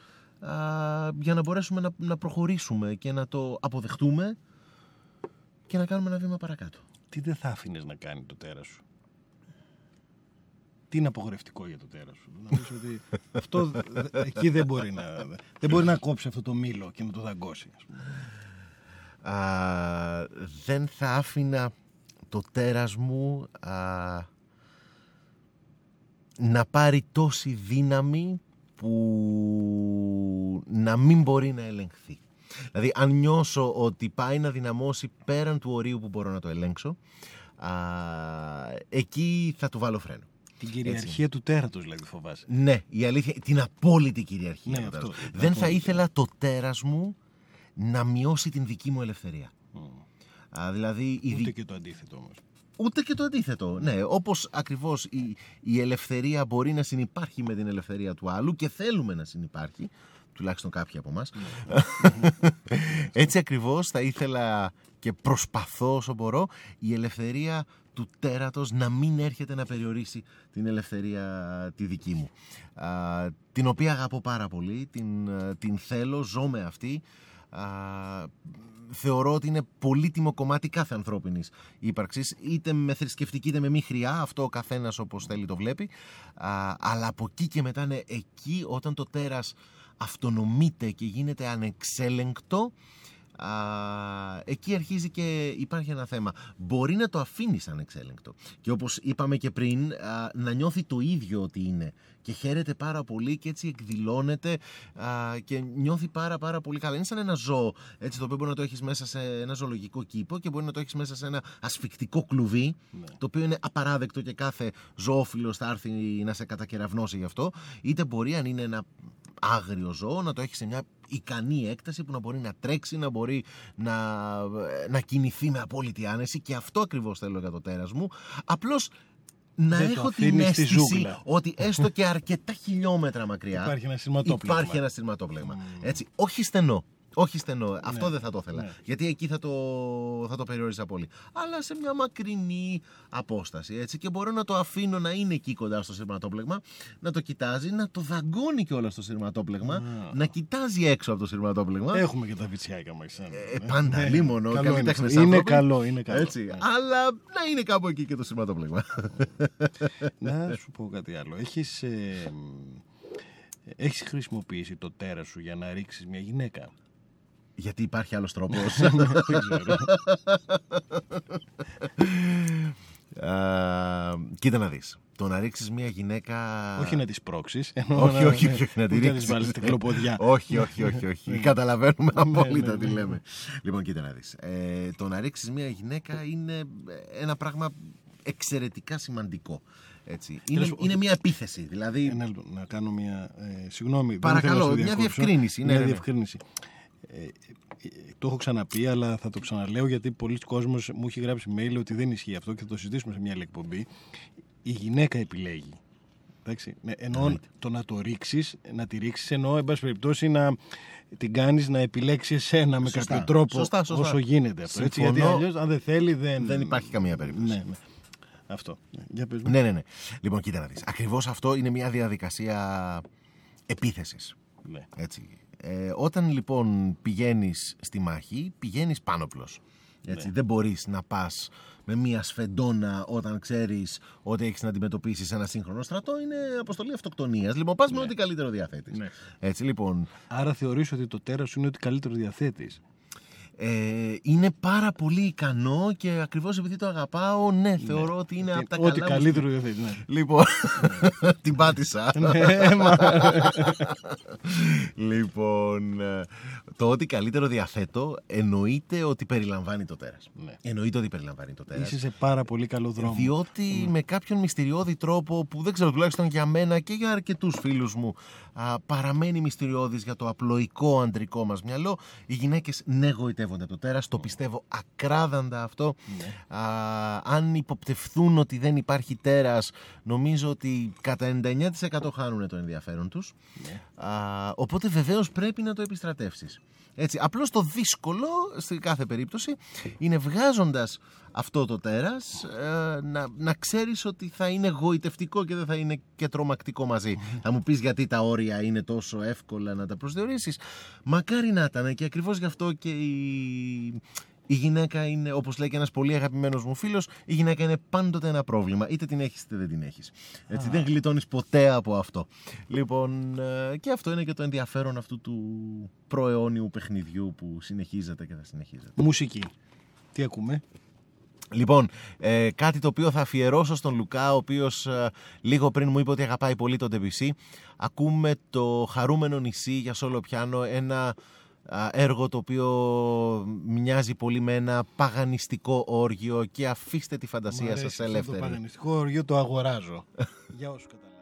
S3: για να μπορέσουμε να, να προχωρήσουμε και να το αποδεχτούμε και να κάνουμε ένα βήμα παρακάτω
S2: τι δεν θα άφηνες να κάνει το τέρας σου; Τι είναι απογορευτικό για το τέρας σου; Νομίζω ότι <laughs> αυτό εκεί δεν μπορεί να, δεν μπορεί να κόψει αυτό το μήλο και να το δαγκώσει.
S3: Α, δεν θα άφηνα το τέρας μου να πάρει τόση δύναμη που να μην μπορεί να ελεγχθεί. Δηλαδή, αν νιώσω ότι πάει να δυναμώσει πέραν του ορίου που μπορώ να το ελέγξω, α, εκεί θα του βάλω φρένο.
S2: Την κυριαρχία του τέρατος, δηλαδή, φοβάσαι.
S3: Ναι, η αλήθεια, την απόλυτη κυριαρχία ναι, του αυτό, Δεν θα ήθελα το τέρας μου να μειώσει την δική μου ελευθερία. Mm. Α, δηλαδή,
S2: Ούτε και το αντίθετο όμως.
S3: Ούτε και το αντίθετο. Ναι, όπως ακριβώς η, η ελευθερία μπορεί να συνεπάρχει με την ελευθερία του άλλου και θέλουμε να συνεπάρχει, τουλάχιστον κάποιοι από εμάς. Έτσι ακριβώς θα ήθελα και προσπαθώ όσο μπορώ η ελευθερία του τέρατος να μην έρχεται να περιορίσει την ελευθερία τη δική μου. την οποία αγαπώ πάρα πολύ, την, την θέλω, ζω με αυτή. Θεωρώ ότι είναι πολύτιμο κομμάτι κάθε ανθρώπινης ύπαρξης είτε με θρησκευτική είτε με μη χρειά. Αυτό ο καθένας όπως θέλει το βλέπει. Αλλά από εκεί και μετά είναι εκεί όταν το τέρας αυτονομείται και γίνεται ανεξέλεγκτο α, εκεί αρχίζει και υπάρχει ένα θέμα. Μπορεί να το αφήνεις ανεξέλεγκτο. Και όπως είπαμε και πριν να νιώθει το ίδιο ότι είναι και χαίρεται πάρα πολύ και έτσι εκδηλώνεται α, και νιώθει πάρα πάρα πολύ καλά. Είναι σαν ένα ζώο έτσι, το οποίο μπορεί να το έχεις μέσα σε ένα ζωολογικό κήπο και μπορεί να το έχεις μέσα σε ένα ασφικτικό κλουβί ναι. το οποίο είναι απαράδεκτο και κάθε ζωόφιλος θα έρθει να σε κατακεραυνώσει γι' αυτό είτε μπορεί αν είναι ένα άγριο ζώο, να το έχεις σε μια ικανή έκταση που να μπορεί να τρέξει, να μπορεί να, να κινηθεί με απόλυτη άνεση και αυτό ακριβώς θέλω για το τέρας μου. Απλώς να έχω την αίσθηση ότι έστω και αρκετά χιλιόμετρα μακριά
S2: υπάρχει ένα σειρματόπλεγμα.
S3: Υπάρχει ένα σειρματόπλεγμα. Έτσι, όχι στενό. Όχι στενό. Ναι. Αυτό δεν θα το ήθελα. Ναι. Γιατί εκεί θα το, θα το περιόριζα πολύ. Αλλά σε μια μακρινή απόσταση. Έτσι, και μπορώ να το αφήνω να είναι εκεί κοντά στο σειρματόπλεγμα, να το κοιτάζει, να το δαγκώνει κιόλας στο σειρματόπλεγμα, να κοιτάζει έξω από το σειρματόπλεγμα.
S2: Έχουμε και τα βιτσιάικα μας.
S3: Ε, πάντα ναι, λίμωνο.
S2: Καλό είναι, είναι καλό, είναι καλό. Έτσι,
S3: Αλλά να είναι κάπου εκεί και το σειρματόπλεγμα.
S2: να σου πω κάτι άλλο. Έχεις. Ε, έχεις χρησιμοποιήσει το τέρα σου για να ρίξεις μια γυναίκα;
S3: Γιατί υπάρχει άλλος τρόπος. <laughs> κοίτα να δεις. Το να ρίξεις μια γυναίκα...
S2: Όχι να της πρόξεις. <laughs>
S3: όχι, όχι, όχι, να τη ρίξεις.
S2: Να την κλοποδιά. <laughs>
S3: όχι, όχι, όχι, όχι. Ναι. Καταλαβαίνουμε ναι, απόλυτα ναι, τι λέμε. Λοιπόν, κοίτα να δεις. Ε, το να ρίξεις μια γυναίκα είναι ένα πράγμα εξαιρετικά σημαντικό. Έτσι. Είναι, είναι μια επίθεση. Δηλαδή...
S2: Ένα, να κάνω μια. Ε, συγγνώμη.
S3: Παρακαλώ, μια διευκρίνηση.
S2: Μια διευκρίνηση. Ε, το έχω ξαναπεί, αλλά θα το ξαναλέω γιατί πολλοί κόσμος μου έχει γράψει mail ότι δεν ισχύει αυτό και θα το συζητήσουμε σε μια άλλη εκπομπή. Η γυναίκα επιλέγει. Εντάξει, ναι, ενώ το να το ρίξεις, να τη ρίξεις, ενώ εν πάση περιπτώσει να την κάνεις να επιλέξεις εσένα με κάποιο τρόπο
S3: σωστά, σωστά.
S2: όσο γίνεται αυτό. Έτσι, γιατί αλλιώς, αν δεν θέλει, δεν.
S3: Δεν υπάρχει καμία περίπτωση.
S2: Ναι, ναι. Αυτό.
S3: Για πες ναι, ναι, ναι. Λοιπόν, κοίτα να δεις. Ακριβώς αυτό είναι μια διαδικασία επίθεσης. Ναι. Έτσι. Ε, όταν λοιπόν πηγαίνεις στη μάχη, πηγαίνεις πάνωπλος. Έτσι, ναι. Δεν μπορείς να πας με μία σφεντόνα όταν ξέρεις ότι έχεις να αντιμετωπίσεις ένα σύγχρονο στρατό. Είναι αποστολή αυτοκτονίας. Λοιπόν, πας με ναι. ό,τι καλύτερο διαθέτεις. Ναι. Έτσι, λοιπόν...
S2: Άρα θεωρείς ότι το τέρας σου είναι ότι καλύτερο διαθέτεις.
S3: Ε, είναι πάρα πολύ ικανό και ακριβώς επειδή το αγαπάω, ναι, ναι. θεωρώ ότι είναι από τα
S2: καλά. Ό,τι καλύτερο διαθέτει. Ναι.
S3: Λοιπόν, <laughs> την πάτησα.
S2: ναι, <laughs>
S3: λοιπόν, ε, το ότι καλύτερο διαθέτω εννοείται ότι περιλαμβάνει το τέρας. Ναι. Εννοείται ότι περιλαμβάνει το τέρας.
S2: Είσαι σε πάρα πολύ καλό δρόμο.
S3: Διότι ναι. με κάποιον μυστηριώδη τρόπο που δεν ξέρω τουλάχιστον για μένα και για αρκετούς φίλους μου α, παραμένει μυστηριώδης για το απλοϊκό αντρικό μας μυαλό. Οι γυναίκες ναι γοητεύονται το τέρας, το πιστεύω ακράδαντα αυτό. Ναι. Α, αν υποπτευθούν ότι δεν υπάρχει τέρας, νομίζω ότι κατά 99% χάνουν το ενδιαφέρον τους. Ναι. Α, οπότε βεβαίως πρέπει να το επιστρατεύσεις. Έτσι, απλώς το δύσκολο στην κάθε περίπτωση είναι βγάζοντας αυτό το τέρας ε, να, να ξέρεις ότι θα είναι γοητευτικό και δεν θα είναι και τρομακτικό μαζί. Θα μου πεις γιατί τα όρια είναι τόσο εύκολα να τα προσδιορίσεις. Μακάρι να ήταν και ακριβώς γι' αυτό και η, η γυναίκα είναι, όπως λέει και ένας πολύ αγαπημένος μου φίλος, η γυναίκα είναι πάντοτε ένα πρόβλημα. Είτε την έχεις είτε δεν την έχεις. Έτσι, δεν γλιτώνεις ποτέ από αυτό. Λοιπόν, ε, και αυτό είναι και το ενδιαφέρον αυτού του προαιώνιου παιχνιδιού που συνεχίζεται και θα συνεχίζεται.
S2: Μουσική. Τι ακούμε;
S3: Λοιπόν, ε, κάτι το οποίο θα αφιερώσω στον Λουκά, ο οποίος ε, λίγο πριν μου είπε ότι αγαπάει πολύ τον Debussy. Ακούμε το χαρούμενο νησί για σόλο πιάνο, ένα έργο το οποίο μοιάζει πολύ με ένα παγανιστικό όργιο και αφήστε τη φαντασία σας ελεύθερη.
S2: Το παγανιστικό όργιο το αγοράζω. <laughs> για όσους
S3: κομμάτι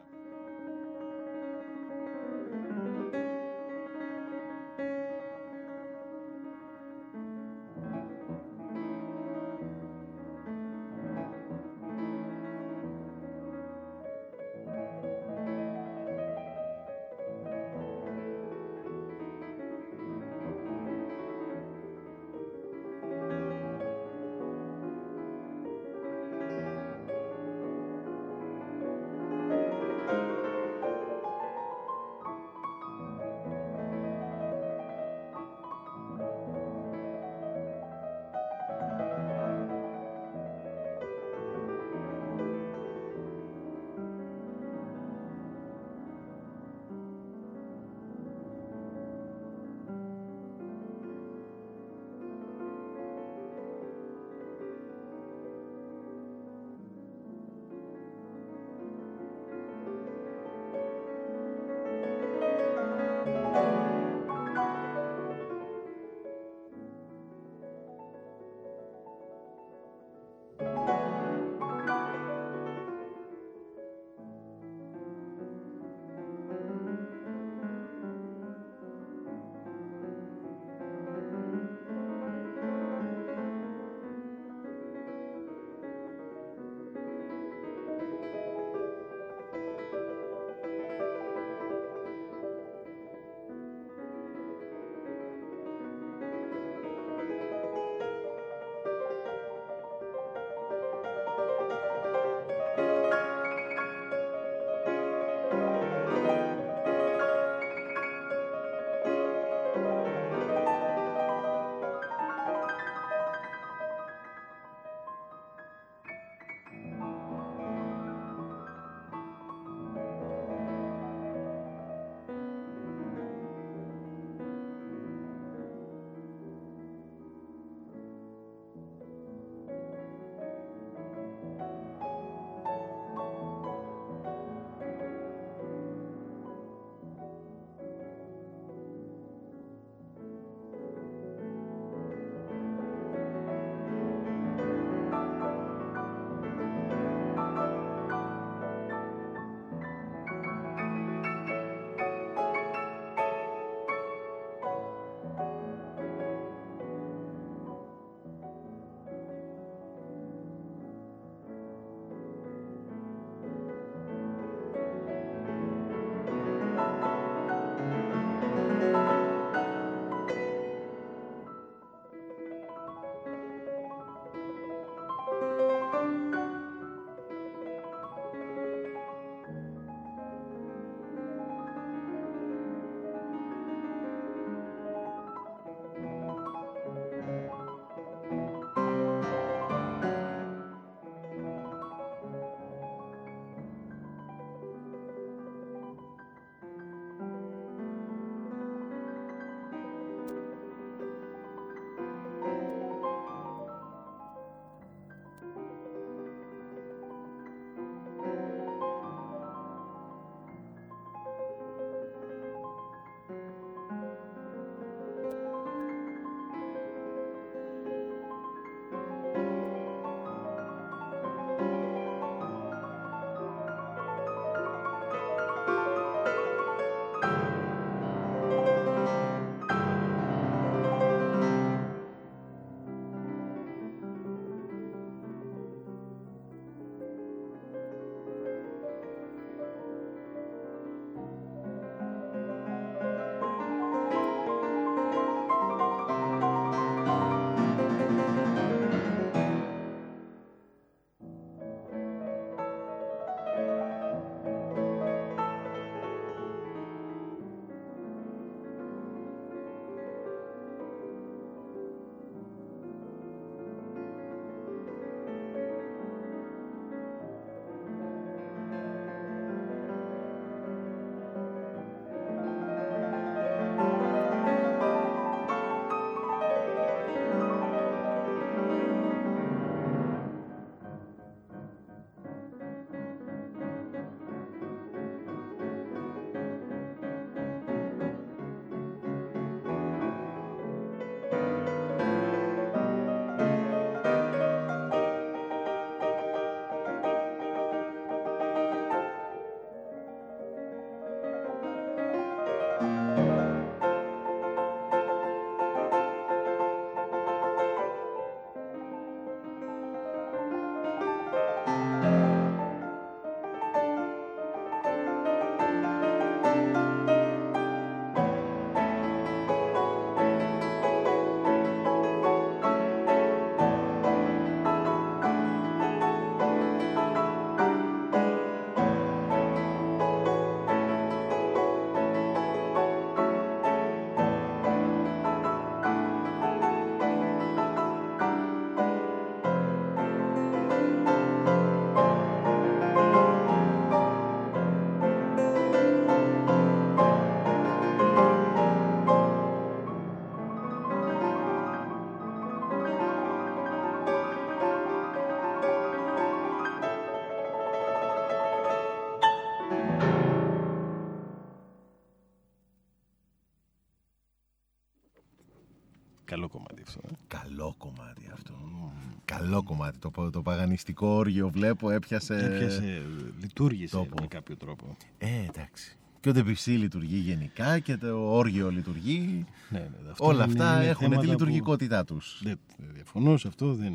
S3: Καλό κομμάτι. Το, το παγανιστικό όργιο βλέπω έπιασε.
S2: Έπιασε, λειτουργήσε τόπο. με κάποιο τρόπο.
S3: Ε, εντάξει. Και ο Ντεμπισί λειτουργεί γενικά και το όργιο λειτουργεί.
S2: Ναι, ναι,
S3: Όλα αυτά έχουν τη λειτουργικότητά τους.
S2: Δεν διαφωνώ σε αυτό. Δεν...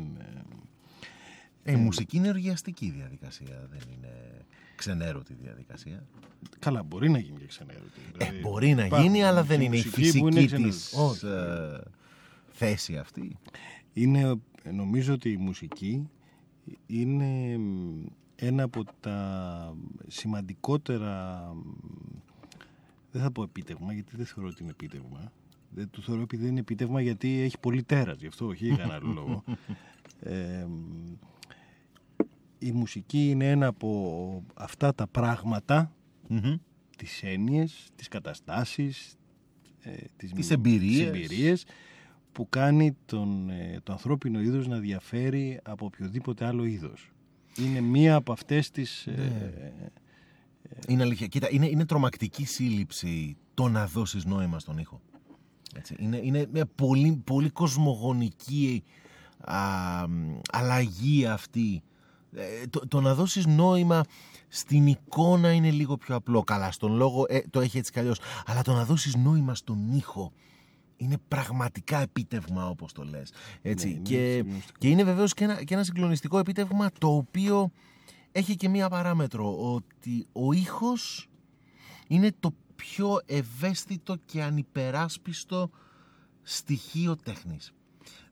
S3: Ε, η μουσική είναι οργιαστική διαδικασία, δεν είναι ξενέρωτη διαδικασία.
S2: Καλά, μπορεί να γίνει και ξενέρωτη.
S3: Ε, δηλαδή, μπορεί να γίνει, αλλά δεν είναι η φυσική της ε, θέση αυτή.
S2: Είναι, νομίζω ότι η μουσική είναι ένα από τα σημαντικότερα δεν θα πω επίτευγμα γιατί δεν θεωρώ ότι είναι επίτευγμα δεν το θεωρώ επειδή δεν είναι επίτευγμα γιατί έχει πολύ τέρας γι' αυτό όχι για κανένα άλλο λόγο <laughs> ε, η μουσική είναι ένα από αυτά τα πράγματα mm-hmm. τις έννοιες, τις καταστάσεις
S3: ε, τις, τις εμπειρίες.
S2: Που κάνει τον, ε, το ανθρώπινο είδος να διαφέρει από οποιοδήποτε άλλο είδος είναι μία από αυτές τις... Ε, ναι.
S3: είναι αλήθεια. Κοίτα, είναι, είναι τρομακτική σύλληψη το να δώσεις νόημα στον ήχο. Έτσι. Είναι, είναι μια πολύ, πολύ κοσμογονική α, αλλαγή αυτή. Ε, το, το, να δώσεις νόημα στην εικόνα είναι λίγο πιο απλό. Καλά, στον λόγο ε, το έχει έτσι κι Αλλά το να δώσεις νόημα στον ήχο είναι πραγματικά επίτευγμα όπως το λες. Έτσι. Ναι, και, και είναι βεβαίως και ένα, και ένα συγκλονιστικό επίτευγμα το οποίο έχει και μία παράμετρο ότι ο ήχος είναι το πιο ευαίσθητο και ανυπεράσπιστο στοιχείο τέχνης.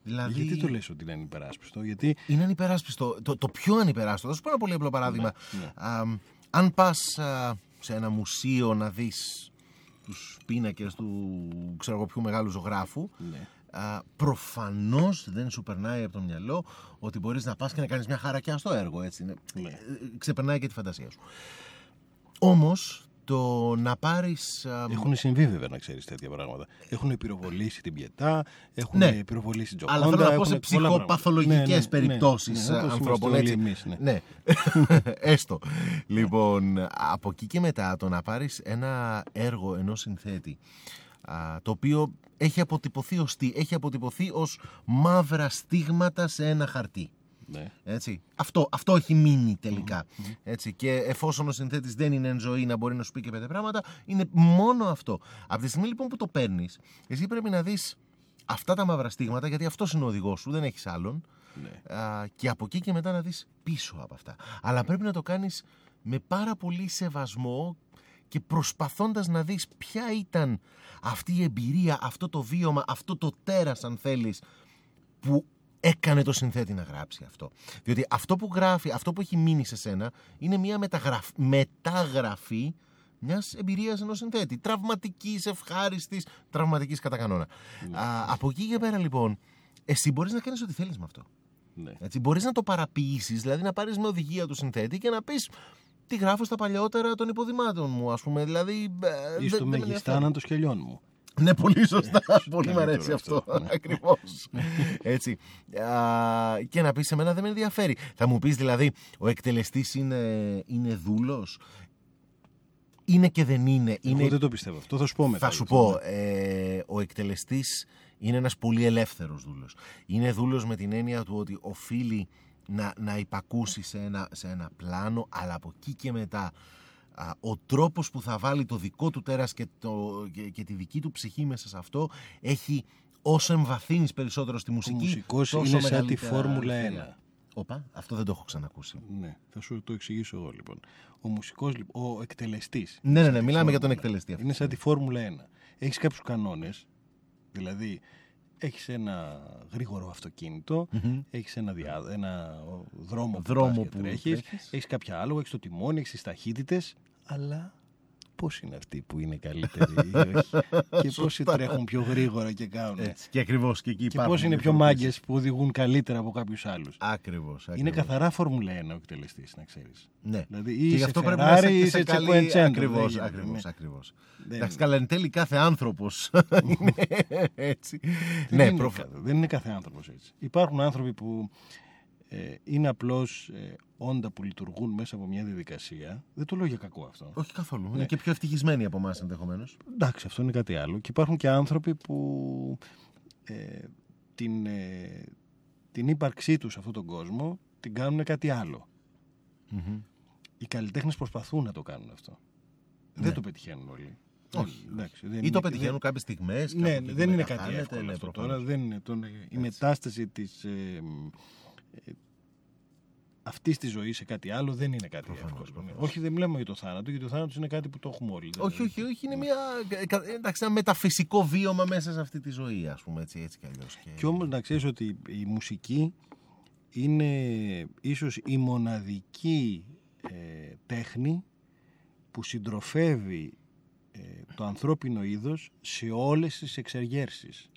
S2: Δηλαδή... Γιατί το λες ότι είναι ανυπεράσπιστο, γιατί...
S3: Είναι ανυπεράσπιστο. Το, το πιο ανυπεράσπιστο, θα σου πω ένα πολύ απλό παράδειγμα. Ναι, ναι. αν πας σε ένα μουσείο να δεις τους πίνακες του ξέρω εγώ πιο μεγάλου ζωγράφου ναι. α, προφανώς δεν σου περνάει από το μυαλό ότι μπορείς να πας και να κάνεις μια χαρακιά στο έργο έτσι. Ναι. Ε, ξεπερνάει και τη φαντασία σου. Όμως το να πάρεις.
S2: Έχουν συμβεί βέβαια να ξέρεις τέτοια πράγματα. Έχουν πυροβολήσει την Πιετά, έχουν ναι. πυροβολήσει Τζοκόντα.
S3: Αλλά θέλω να πω σε ψυχοπαθολογικές ναι, ναι, ναι, περιπτώσεις ναι, ναι, ανθρώπων. Έτσι.
S2: Εμείς, ναι.
S3: ναι. <laughs> Έστω. λοιπόν, από εκεί και μετά το να πάρεις ένα έργο ενό συνθέτη το οποίο έχει αποτυπωθεί ως τι, έχει αποτυπωθεί ως μαύρα στίγματα σε ένα χαρτί. Ναι. Έτσι. Αυτό, αυτό έχει μείνει Έτσι. Και εφόσον ο συνθέτης δεν είναι εν ζωή να μπορεί να σου πει και πέντε πράγματα, είναι μόνο αυτό. Από τη στιγμή λοιπόν που το παίρνεις, εσύ πρέπει να δεις αυτά τα μαύρα στίγματα, γιατί αυτός είναι ο οδηγός σου, δεν έχεις άλλον. Ναι. Α, και από εκεί και μετά να δεις πίσω από αυτά. Αλλά πρέπει να το κάνεις με πάρα πολύ σεβασμό και προσπαθώντας να δεις ποια ήταν αυτή η εμπειρία, αυτό το βίωμα, αυτό το τέρας αν θέλεις που έκανε το συνθέτη να γράψει αυτό. Διότι αυτό που γράφει, αυτό που έχει μείνει σε σένα, είναι μια μεταγραφ... μεταγραφή μιας εμπειρίας ενός συνθέτη. Τραυματικής, ευχάριστης, τραυματικής κατά κανόνα. Ναι. από εκεί και πέρα λοιπόν, εσύ μπορείς να κάνεις ό,τι θέλεις με αυτό. Ναι. Έτσι, μπορείς να το παραποιήσει, δηλαδή να πάρεις με οδηγία του συνθέτη και να πεις τι γράφω στα παλιότερα των υποδημάτων μου, ας πούμε. Δηλαδή,
S2: ε, ή στο μεγιστάνα των σκελιών μου.
S3: Ναι, πολύ σωστά. πολύ μου αρέσει αυτό. Ακριβώς. <laughs> Έτσι. και να πεις σε μένα δεν με ενδιαφέρει. Θα μου πεις δηλαδή, ο εκτελεστής είναι, είναι δούλος; Είναι και δεν είναι;
S2: Εγώ
S3: είναι...
S2: δεν το πιστεύω. Αυτό θα σου πω μετά.
S3: Θα σου πω. Ε, ο εκτελεστής είναι ένας πολύ ελεύθερος δούλος. Είναι δούλος με την έννοια του ότι οφείλει να, να υπακούσει σε ένα, σε ένα πλάνο, αλλά από εκεί και μετά ο τρόπος που θα βάλει το δικό του τέρας και, το, και, τη δική του ψυχή μέσα σε αυτό έχει όσο εμβαθύνεις περισσότερο στη μουσική. Ο
S2: μουσικός είναι σαν τη Φόρμουλα 1.
S3: Όπα, αυτό δεν το έχω ξανακούσει.
S2: Ναι, θα σου το εξηγήσω εγώ λοιπόν. Ο μουσικός, ο εκτελεστής.
S3: Ναι, ναι, ναι, μιλάμε για τον εκτελεστή.
S2: Αυτός. Είναι σαν τη Φόρμουλα 1. Έχεις κάποιους κανόνες, δηλαδή έχεις ένα γρήγορο αυτοκίνητο, mm-hmm. έχεις ένα, διά, ένα δρόμο, δρόμο που, που τρέχεις, έχεις κάποια άλογα, έχεις το τιμόνι, έχεις τις ταχύτητες, αλλά πώς είναι αυτοί που είναι καλύτεροι ή όχι; <laughs> και πόσοι τρέχουν πιο γρήγορα και κάνουν.
S3: Έτσι, και ακριβώς και εκεί
S2: Και πώς είναι πιο μάγκες που οδηγούν καλύτερα από κάποιους άλλους.
S3: Ακριβώς.
S2: Είναι καθαρά Φόρμουλα 1 ο εκτελεστής, να ξέρεις.
S3: Ναι.
S2: Δηλαδή, ή και γι' αυτό πρέπει να είσαι σε καλή.
S3: Ακριβώς. Ακριβώς. Εντάξει, καλά, εν τέλει κάθε άνθρωπος <laughs> είναι έτσι.
S2: Ναι, δεν είναι κάθε άνθρωπος έτσι. Υπάρχουν άνθρωποι που ε, είναι απλώς ε, όντα που λειτουργούν μέσα από μια διαδικασία. Δεν το λέω για κακό αυτό.
S3: Όχι καθόλου. Ναι. Είναι και πιο ευτυχισμένοι από εμάς ενδεχομένως.
S2: Εντάξει, αυτό είναι κάτι άλλο. Και υπάρχουν και άνθρωποι που ε, την, ε, την ύπαρξή τους σε αυτόν τον κόσμο την κάνουν κάτι Οι καλλιτέχνες προσπαθούν να το κάνουν αυτό. Δεν
S3: Ναι.
S2: το πετυχαίνουν όλοι.
S3: Όχι.
S2: Εντάξει, δεν
S3: Ή το
S2: είναι-
S3: πετυχαίνουν
S2: δεν-
S3: κάποιες στιγμές.
S2: Ναι, δεν είναι κάτι εύκολο
S3: ναι,
S2: αυτό
S3: προφανώς.
S2: τώρα. Δεν είναι, τον, η μετάσταση της, ε, ε, αυτής της ζωής σε κάτι άλλο δεν είναι κάτι
S3: Προφανώς,
S2: εύκολο.
S3: προφανώς.
S2: Όχι, δεν μιλάμε για το θάνατο, γιατί το θάνατο είναι κάτι που το έχουμε όλοι.
S3: Όχι, όχι, όχι. Είναι μια, ε, εντάξει, ένα μεταφυσικό βίωμα μέσα σε αυτή τη ζωή, ας πούμε. Έτσι, έτσι κι αλλιώς.
S2: Και όμως να ξέρεις ότι η μουσική είναι ίσως η μοναδική ε, τέχνη που συντροφεύει ε, το ανθρώπινο είδος σε όλες τις εξεργέρσεις.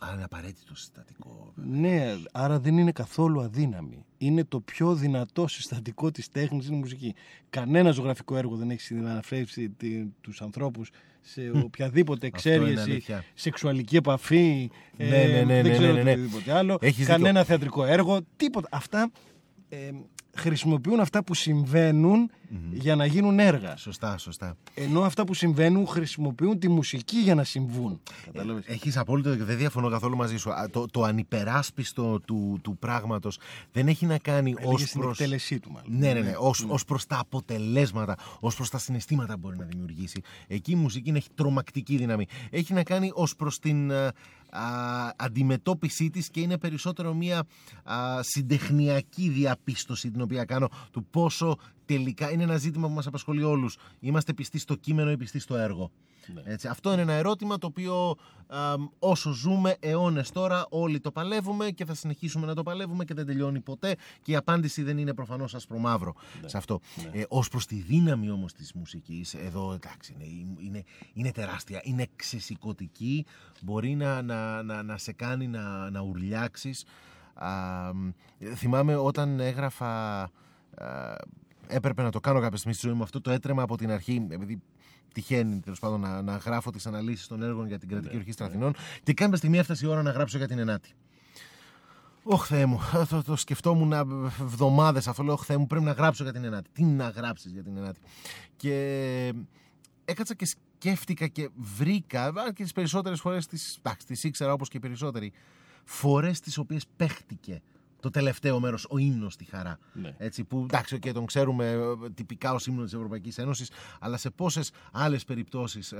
S3: Α, είναι απαραίτητο συστατικό.
S2: Ναι, άρα δεν είναι καθόλου αδύναμη. Είναι το πιο δυνατό συστατικό της τέχνης είναι η μουσική. Κανένα ζωγραφικό έργο δεν έχει συναναφέρει τη- τους ανθρώπους σε οποιαδήποτε
S3: Αυτό είναι
S2: εξέργεση,
S3: αλήθεια.
S2: σεξουαλική επαφή, ε,
S3: Ναι, ναι, ναι,
S2: δεν
S3: ναι,
S2: ξέρω
S3: ναι, ναι.
S2: οτιδήποτε άλλο,
S3: Έχεις
S2: κανένα θεατρικό έργο, τίποτα. Αυτά ε, χρησιμοποιούν αυτά που συμβαινουν για να γίνουν έργα.
S3: Σωστά, σωστά.
S2: Ενώ αυτά που συμβαίνουν χρησιμοποιούν τη μουσική για να συμβούν. Κατάλαβες.
S3: Έχεις απόλυτο δίκιο. Δεν διαφωνώ καθόλου μαζί σου. Α, Το, το ανυπεράσπιστο του, του πράγματος δεν έχει να κάνει ως
S2: Έλεγε στην
S3: προ.
S2: εκτέλεσή του μάλλον.
S3: Ναι, ναι, ναι. Ως, ως προς τα αποτελέσματα, ως προς τα συναισθήματα που μπορεί να δημιουργήσει. Εκεί η μουσική έχει τρομακτική δύναμη. Έχει να κάνει ως προς την α, α, αντιμετώπιση της και είναι περισσότερο μια α, συντεχνιακή διαπίστωση την οποία κάνω του πόσο τελικά είναι ένα ζήτημα που μας απασχολεί όλους. Είμαστε πιστοί στο κείμενο ή πιστοί στο έργο. Έτσι, αυτό είναι ένα ερώτημα το οποίο α, όσο ζούμε αιώνες τώρα όλοι το παλεύουμε και θα συνεχίσουμε να το παλεύουμε και δεν τελειώνει ποτέ και η απάντηση δεν είναι προφανώς ασπρομαύρο σε αυτό. Ε, ως προς τη δύναμη όμως της μουσικής, εδώ εντάξει είναι, είναι, είναι τεράστια, είναι ξεσηκωτική, μπορεί να, να, να, να σε κάνει να, να ουρλιάξεις. Α, μ, θυμάμαι όταν έγραφα α, έπρεπε να το κάνω κάποια στιγμή στη ζωή μου αυτό το έτρεμα από την αρχή επειδή τυχαίνει τέλος πάντων να, να γράφω τις αναλύσεις των έργων για την κρατική ορχήστρα Αθηνών και κάποια στιγμή έφτασε η ώρα να γράψω για την Ενάτη. Ωχ Θεέ μου, <laughs> το, το σκεφτόμουν εβδομάδες αυτό. Λέω, Ωχ Θεέ μου, πρέπει να γράψω για την Ενάτη. Τι να γράψεις για την Ενάτη; Και έκατσα και σκέφτηκα και βρήκα, α, και τις περισσότερες φορές τις ήξερα όπως και οι περισσότεροι, φορές τις οποίες παίχτηκε το τελευταίο μέρος, ο ύμνος στη χαρά.
S2: Ναι.
S3: Έτσι, που εντάξει, okay, τον ξέρουμε ε, τυπικά ως ύμνος της Ευρωπαϊκής Ένωσης, αλλά σε πόσες άλλες περιπτώσεις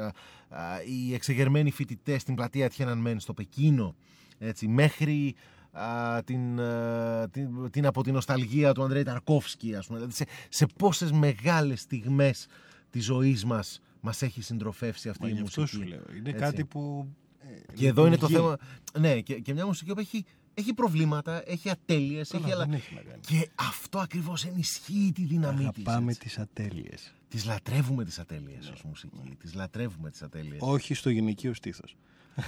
S3: οι εξεγερμένοι φοιτητές στην πλατεία Τιέναν στο Πεκίνο, έτσι, μέχρι α, την, α, την, την από την νοσταλγία του Ανδρέη Ταρκόφσκι, ας πούμε. Δηλαδή σε, σε πόσες μεγάλες στιγμές της ζωής μας μας έχει συντροφεύσει αυτή
S2: Μα
S3: η
S2: γι' αυτό
S3: μουσική.
S2: σου λέω. Είναι
S3: Έτσι.
S2: κάτι που. ε,
S3: Και εδώ είναι το
S2: λειτουργεί.
S3: θέμα. Ναι, και, και μια μουσική που έχει, έχει προβλήματα, έχει ατέλειες,
S2: Καλά,
S3: έχει, αλλά...
S2: δεν έχει να κάνει.
S3: Και αυτό ακριβώς ενισχύει τη δύναμή της.
S2: Αγαπάμε
S3: έτσι.
S2: τις ατέλειες.
S3: Τις λατρεύουμε τις ατέλειες ως μουσική. Τις λατρεύουμε τις ατέλειες.
S2: Όχι στο γυναικείο στήθος. <laughs>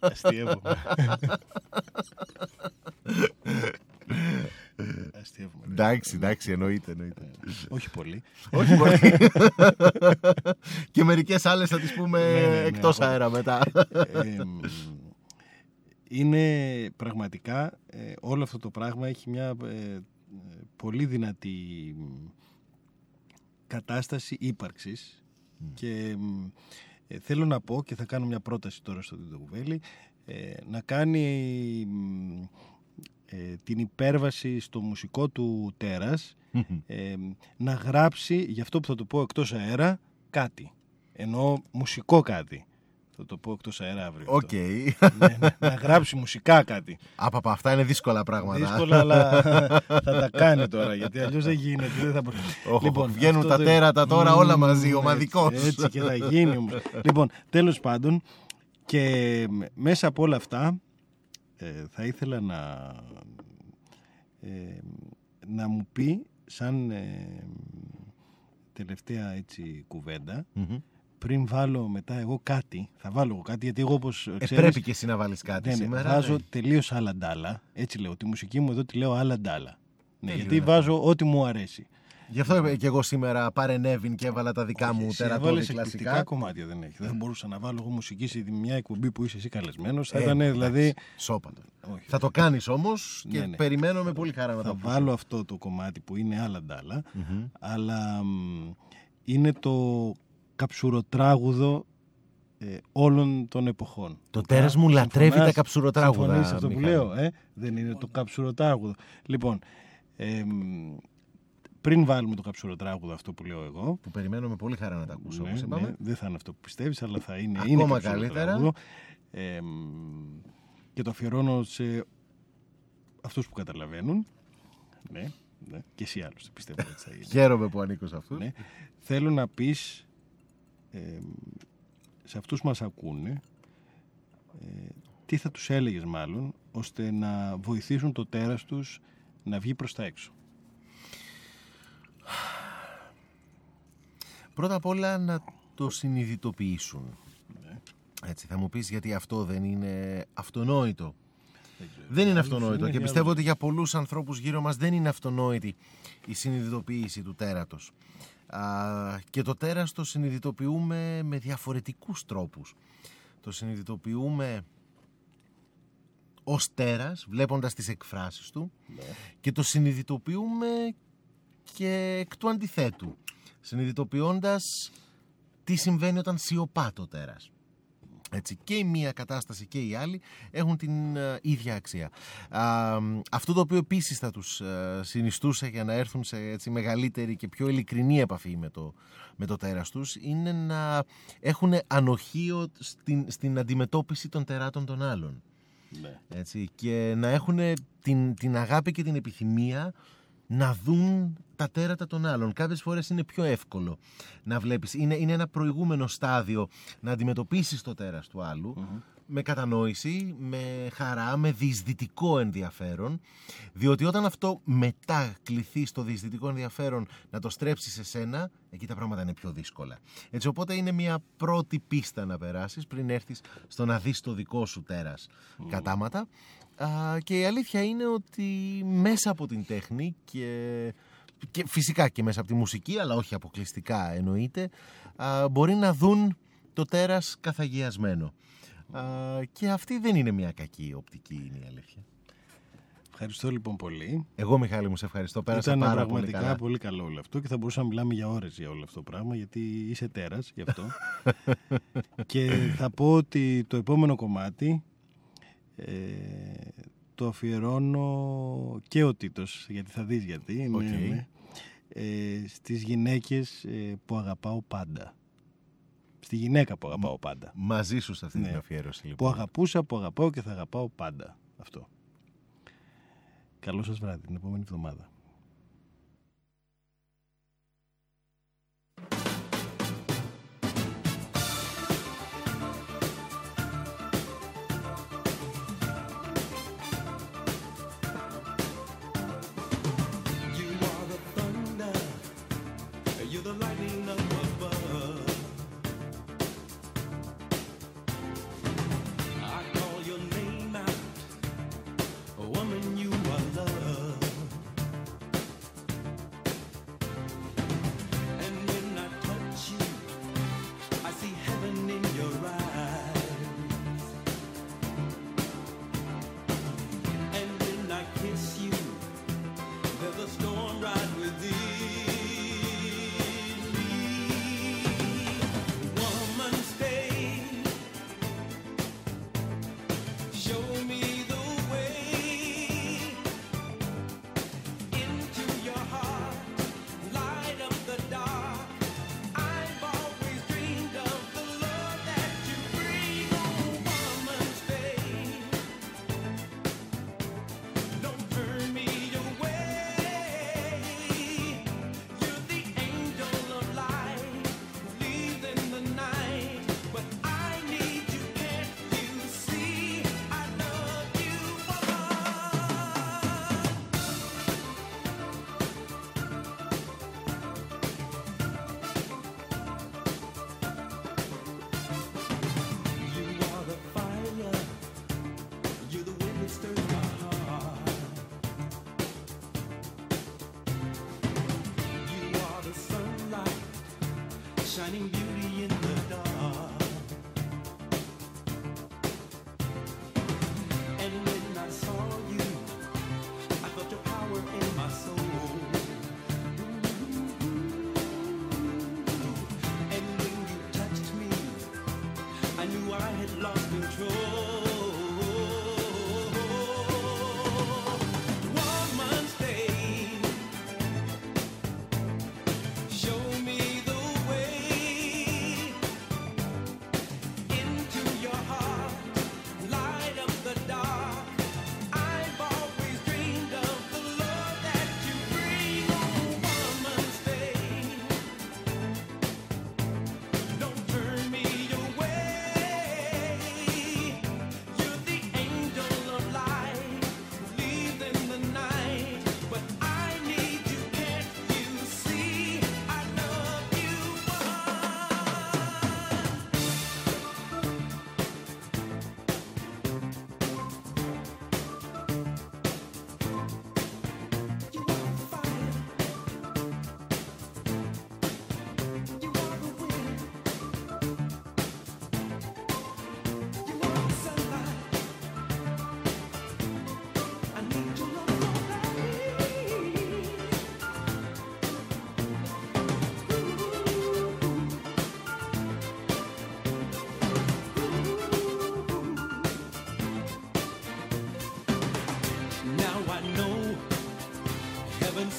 S2: Αστείευομαι. <laughs> Αστείευομαι. ρε.
S3: Εντάξει, εντάξει, εννοείται, εννοείται.
S2: Όχι πολύ.
S3: Όχι πολύ. <laughs> και μερικές άλλες θα τις πούμε
S2: Ναι, ναι, ναι,
S3: εκτός
S2: ακόμα.
S3: αέρα μετά.
S2: Ε, μ, είναι πραγματικά ε, όλο αυτό το πράγμα έχει μια ε, πολύ δυνατή μ, κατάσταση ύπαρξης και μ, ε, θέλω να πω και θα κάνω μια πρόταση τώρα στο Τίτο Γουβέλη ε, να κάνει μ, ε, την υπέρβαση στο μουσικό του τέρας ε, να γράψει, γι' αυτό που θα το πω εκτός αέρα, κάτι. Εννοώ μουσικό κάτι. Θα το πω εκτός αέρα αύριο. αυτό.
S3: Οκ.
S2: Ναι, ναι, να γράψει μουσικά κάτι.
S3: Απαπα, αυτά είναι δύσκολα πράγματα.
S2: Δύσκολα, αλλά θα τα κάνει τώρα, γιατί αλλιώς δεν γίνεται. Δεν θα...
S3: Όχ, βγαίνουν
S2: αυτό
S3: τα
S2: το-
S3: τέρατα τώρα όλα
S2: Μμμ,
S3: μαζί,
S2: έτσι,
S3: ομαδικώς.
S2: Έτσι, και θα γίνει όμως. λοιπόν, τέλος πάντων, και μέσα από όλα αυτά, ε, θα ήθελα να, ε, να μου πει, σαν ε, τελευταία έτσι κουβέντα,
S3: Μμμ.
S2: Πριν βάλω μετά εγώ κάτι, θα βάλω εγώ κάτι, γιατί εγώ όπως
S3: Ε,
S2: ξέρεις,
S3: πρέπει και εσύ να βάλεις κάτι
S2: ναι, ναι,
S3: σήμερα.
S2: βάζω
S3: ναι.
S2: τελείως άλλα ντάλα, έτσι λέω, τη μουσική μου εδώ τη λέω άλλα ντάλα. Ναι,
S3: Τέλειο
S2: γιατί
S3: είναι
S2: βάζω ό,τι μου αρέσει.
S3: Γι' αυτό είπε και εγώ σήμερα παρενέβην και έβαλα τα δικά μου
S2: Εσύ
S3: τερατώδη
S2: έβαλες εκπληκτικά
S3: κλασικά.
S2: κομμάτια δεν έχει. Δεν μπορούσα να βάλω εγώ μουσική σε μια εκπομπή που είσαι εσύ καλεσμένος. Θα
S3: Ε,
S2: ήταν
S3: εντάξει,
S2: δηλαδή...
S3: Σώπατο.
S2: Όχι,
S3: Θα το κάνεις όμως και
S2: Ναι, ναι.
S3: περιμένω με πολύ χαρά να
S2: θα
S3: το πω.
S2: βάλω αυτό το κομμάτι που είναι άλλα ντάλα, αλλά μ, είναι το καψουροτράγουδο ε, όλων των εποχών.
S3: Το τέρας μου λατρεύει τα καψουροτράγουδα.
S2: Συμφωνείς αυτό που λέω, ε; δεν είναι το καψουροτράγουδο. Λοιπόν, ε, πριν βάλουμε το καψουροτράγουδο αυτό που λέω εγώ.
S3: Που περιμένω με πολύ χαρά να τα ακούσω,
S2: ναι,
S3: όπως είπαμε.
S2: Ναι, δεν θα είναι αυτό που πιστεύεις, αλλά θα είναι,
S3: Ακόμα
S2: είναι
S3: καλύτερα.
S2: Ε, και το αφιερώνω σε αυτούς που καταλαβαίνουν. Ναι, ναι. Και εσύ άλλωστε πιστεύω ότι θα είναι. <laughs>
S3: Χαίρομαι που ανήκω σε αυτούς.
S2: Ναι. Θέλω να πεις ε, σε αυτούς που μας ακούνε ε, τι θα τους έλεγες μάλλον ώστε να βοηθήσουν το τέρας τους να βγει προς τα έξω;
S3: Πρώτα απ' όλα να το συνειδητοποιήσουν.
S2: Ναι.
S3: Έτσι, θα μου πεις γιατί αυτό δεν είναι αυτονόητο. Δεν είναι αυτονόητο και πιστεύω ότι για πολλούς ανθρώπους γύρω μας δεν είναι αυτονόητη η συνειδητοποίηση του τέρατος. Α, και το τέρας το συνειδητοποιούμε με διαφορετικούς τρόπους. Το συνειδητοποιούμε ως τέρας, βλέποντας τις εκφράσεις του
S2: Ναι.
S3: και το συνειδητοποιούμε και εκ του αντιθέτου, συνειδητοποιώντας τι συμβαίνει όταν σιωπά το τέρας. Έτσι, και η μία κατάσταση και η άλλη έχουν την ε, ίδια αξία. Α, αυτό το οποίο επίσης θα τους ε, συνιστούσε για να έρθουν σε έτσι, μεγαλύτερη και πιο ειλικρινή επαφή με το, με το τέρας τους είναι να έχουν ανοχείο στην, στην αντιμετώπιση των τεράτων των άλλων.
S2: Ναι.
S3: Έτσι, και να έχουν την, την αγάπη και την επιθυμία να δουν τα τέρατα των άλλων. Κάποιες φορές είναι πιο εύκολο να βλέπεις. Είναι, είναι ένα προηγούμενο στάδιο να αντιμετωπίσεις το τέρας του αλλου με κατανόηση, με χαρά, με διεισδυτικό ενδιαφέρον διότι όταν αυτό μετά κληθεί στο διεισδυτικό ενδιαφέρον να το στρέψεις σε σένα, εκεί τα πράγματα είναι πιο δύσκολα. Έτσι οπότε είναι μια πρώτη πίστα να περάσεις πριν έρθεις στο να δεις το δικό σου τέρας κατάματα Α, και η αλήθεια είναι ότι μέσα από την τέχνη και, και φυσικά και μέσα από τη μουσική αλλά όχι αποκλειστικά εννοείται α, μπορεί να δουν το τέρας καθαγιασμένο. Α, και αυτή δεν είναι μια κακή οπτική είναι η αλήθεια.
S2: Ευχαριστώ λοιπόν πολύ.
S3: Εγώ Μιχάλη μου σε ευχαριστώ. Πέρασα
S2: Ήταν
S3: πάρα
S2: πραγματικά
S3: πολύ καλά.
S2: πολύ καλό όλο αυτό και θα μπορούσαμε να μιλάμε για ώρες για όλο αυτό το πράγμα γιατί είσαι τέρας γι' αυτό. <laughs> και θα πω ότι το επόμενο κομμάτι ε, το αφιερώνω και ο Τίτος γιατί θα δεις γιατί ναι,
S3: Οκ.
S2: ναι, ε, στις γυναίκες ε, που αγαπάω πάντα. Στη γυναίκα που αγαπάω πάντα.
S3: Μαζί σου σε αυτή
S2: Ναι.
S3: την αφιέρωση
S2: Που
S3: λοιπόν.
S2: αγαπούσα, που αγαπάω και θα αγαπάω πάντα. Αυτό. Καλό σας βράδυ την επόμενη εβδομάδα.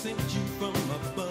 S5: Sent you from above.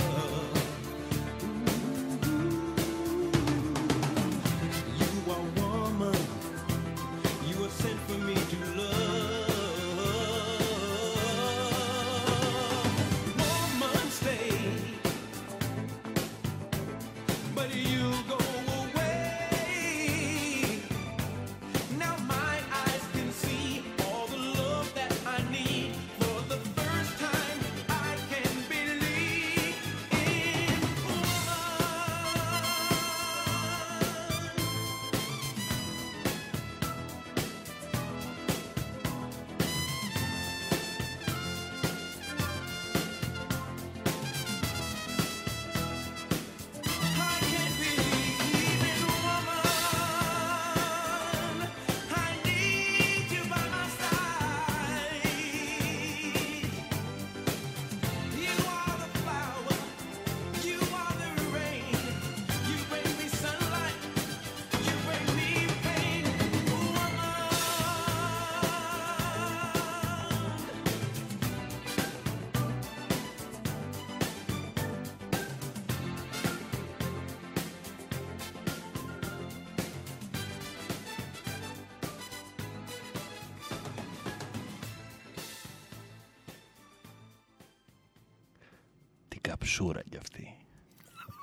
S2: Τι καψούρα κι αυτή.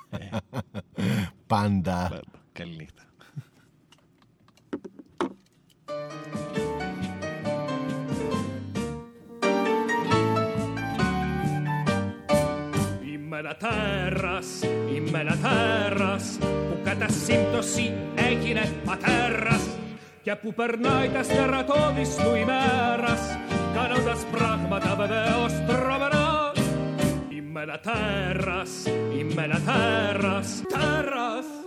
S2: <laughs>
S3: Πάντα.
S2: Καληνύχτα.
S1: Είμαι ένα τέρας, είμαι ένα τέρας που κατά σύμπτωση έγινε πατέρας και που περνάει τα στερατώδης του ημέρας κάνοντας πράγματα βεβαίως τρομερά. Είμαι ένα τέρας, είμαι ένα τέρας, τέρας, τέρας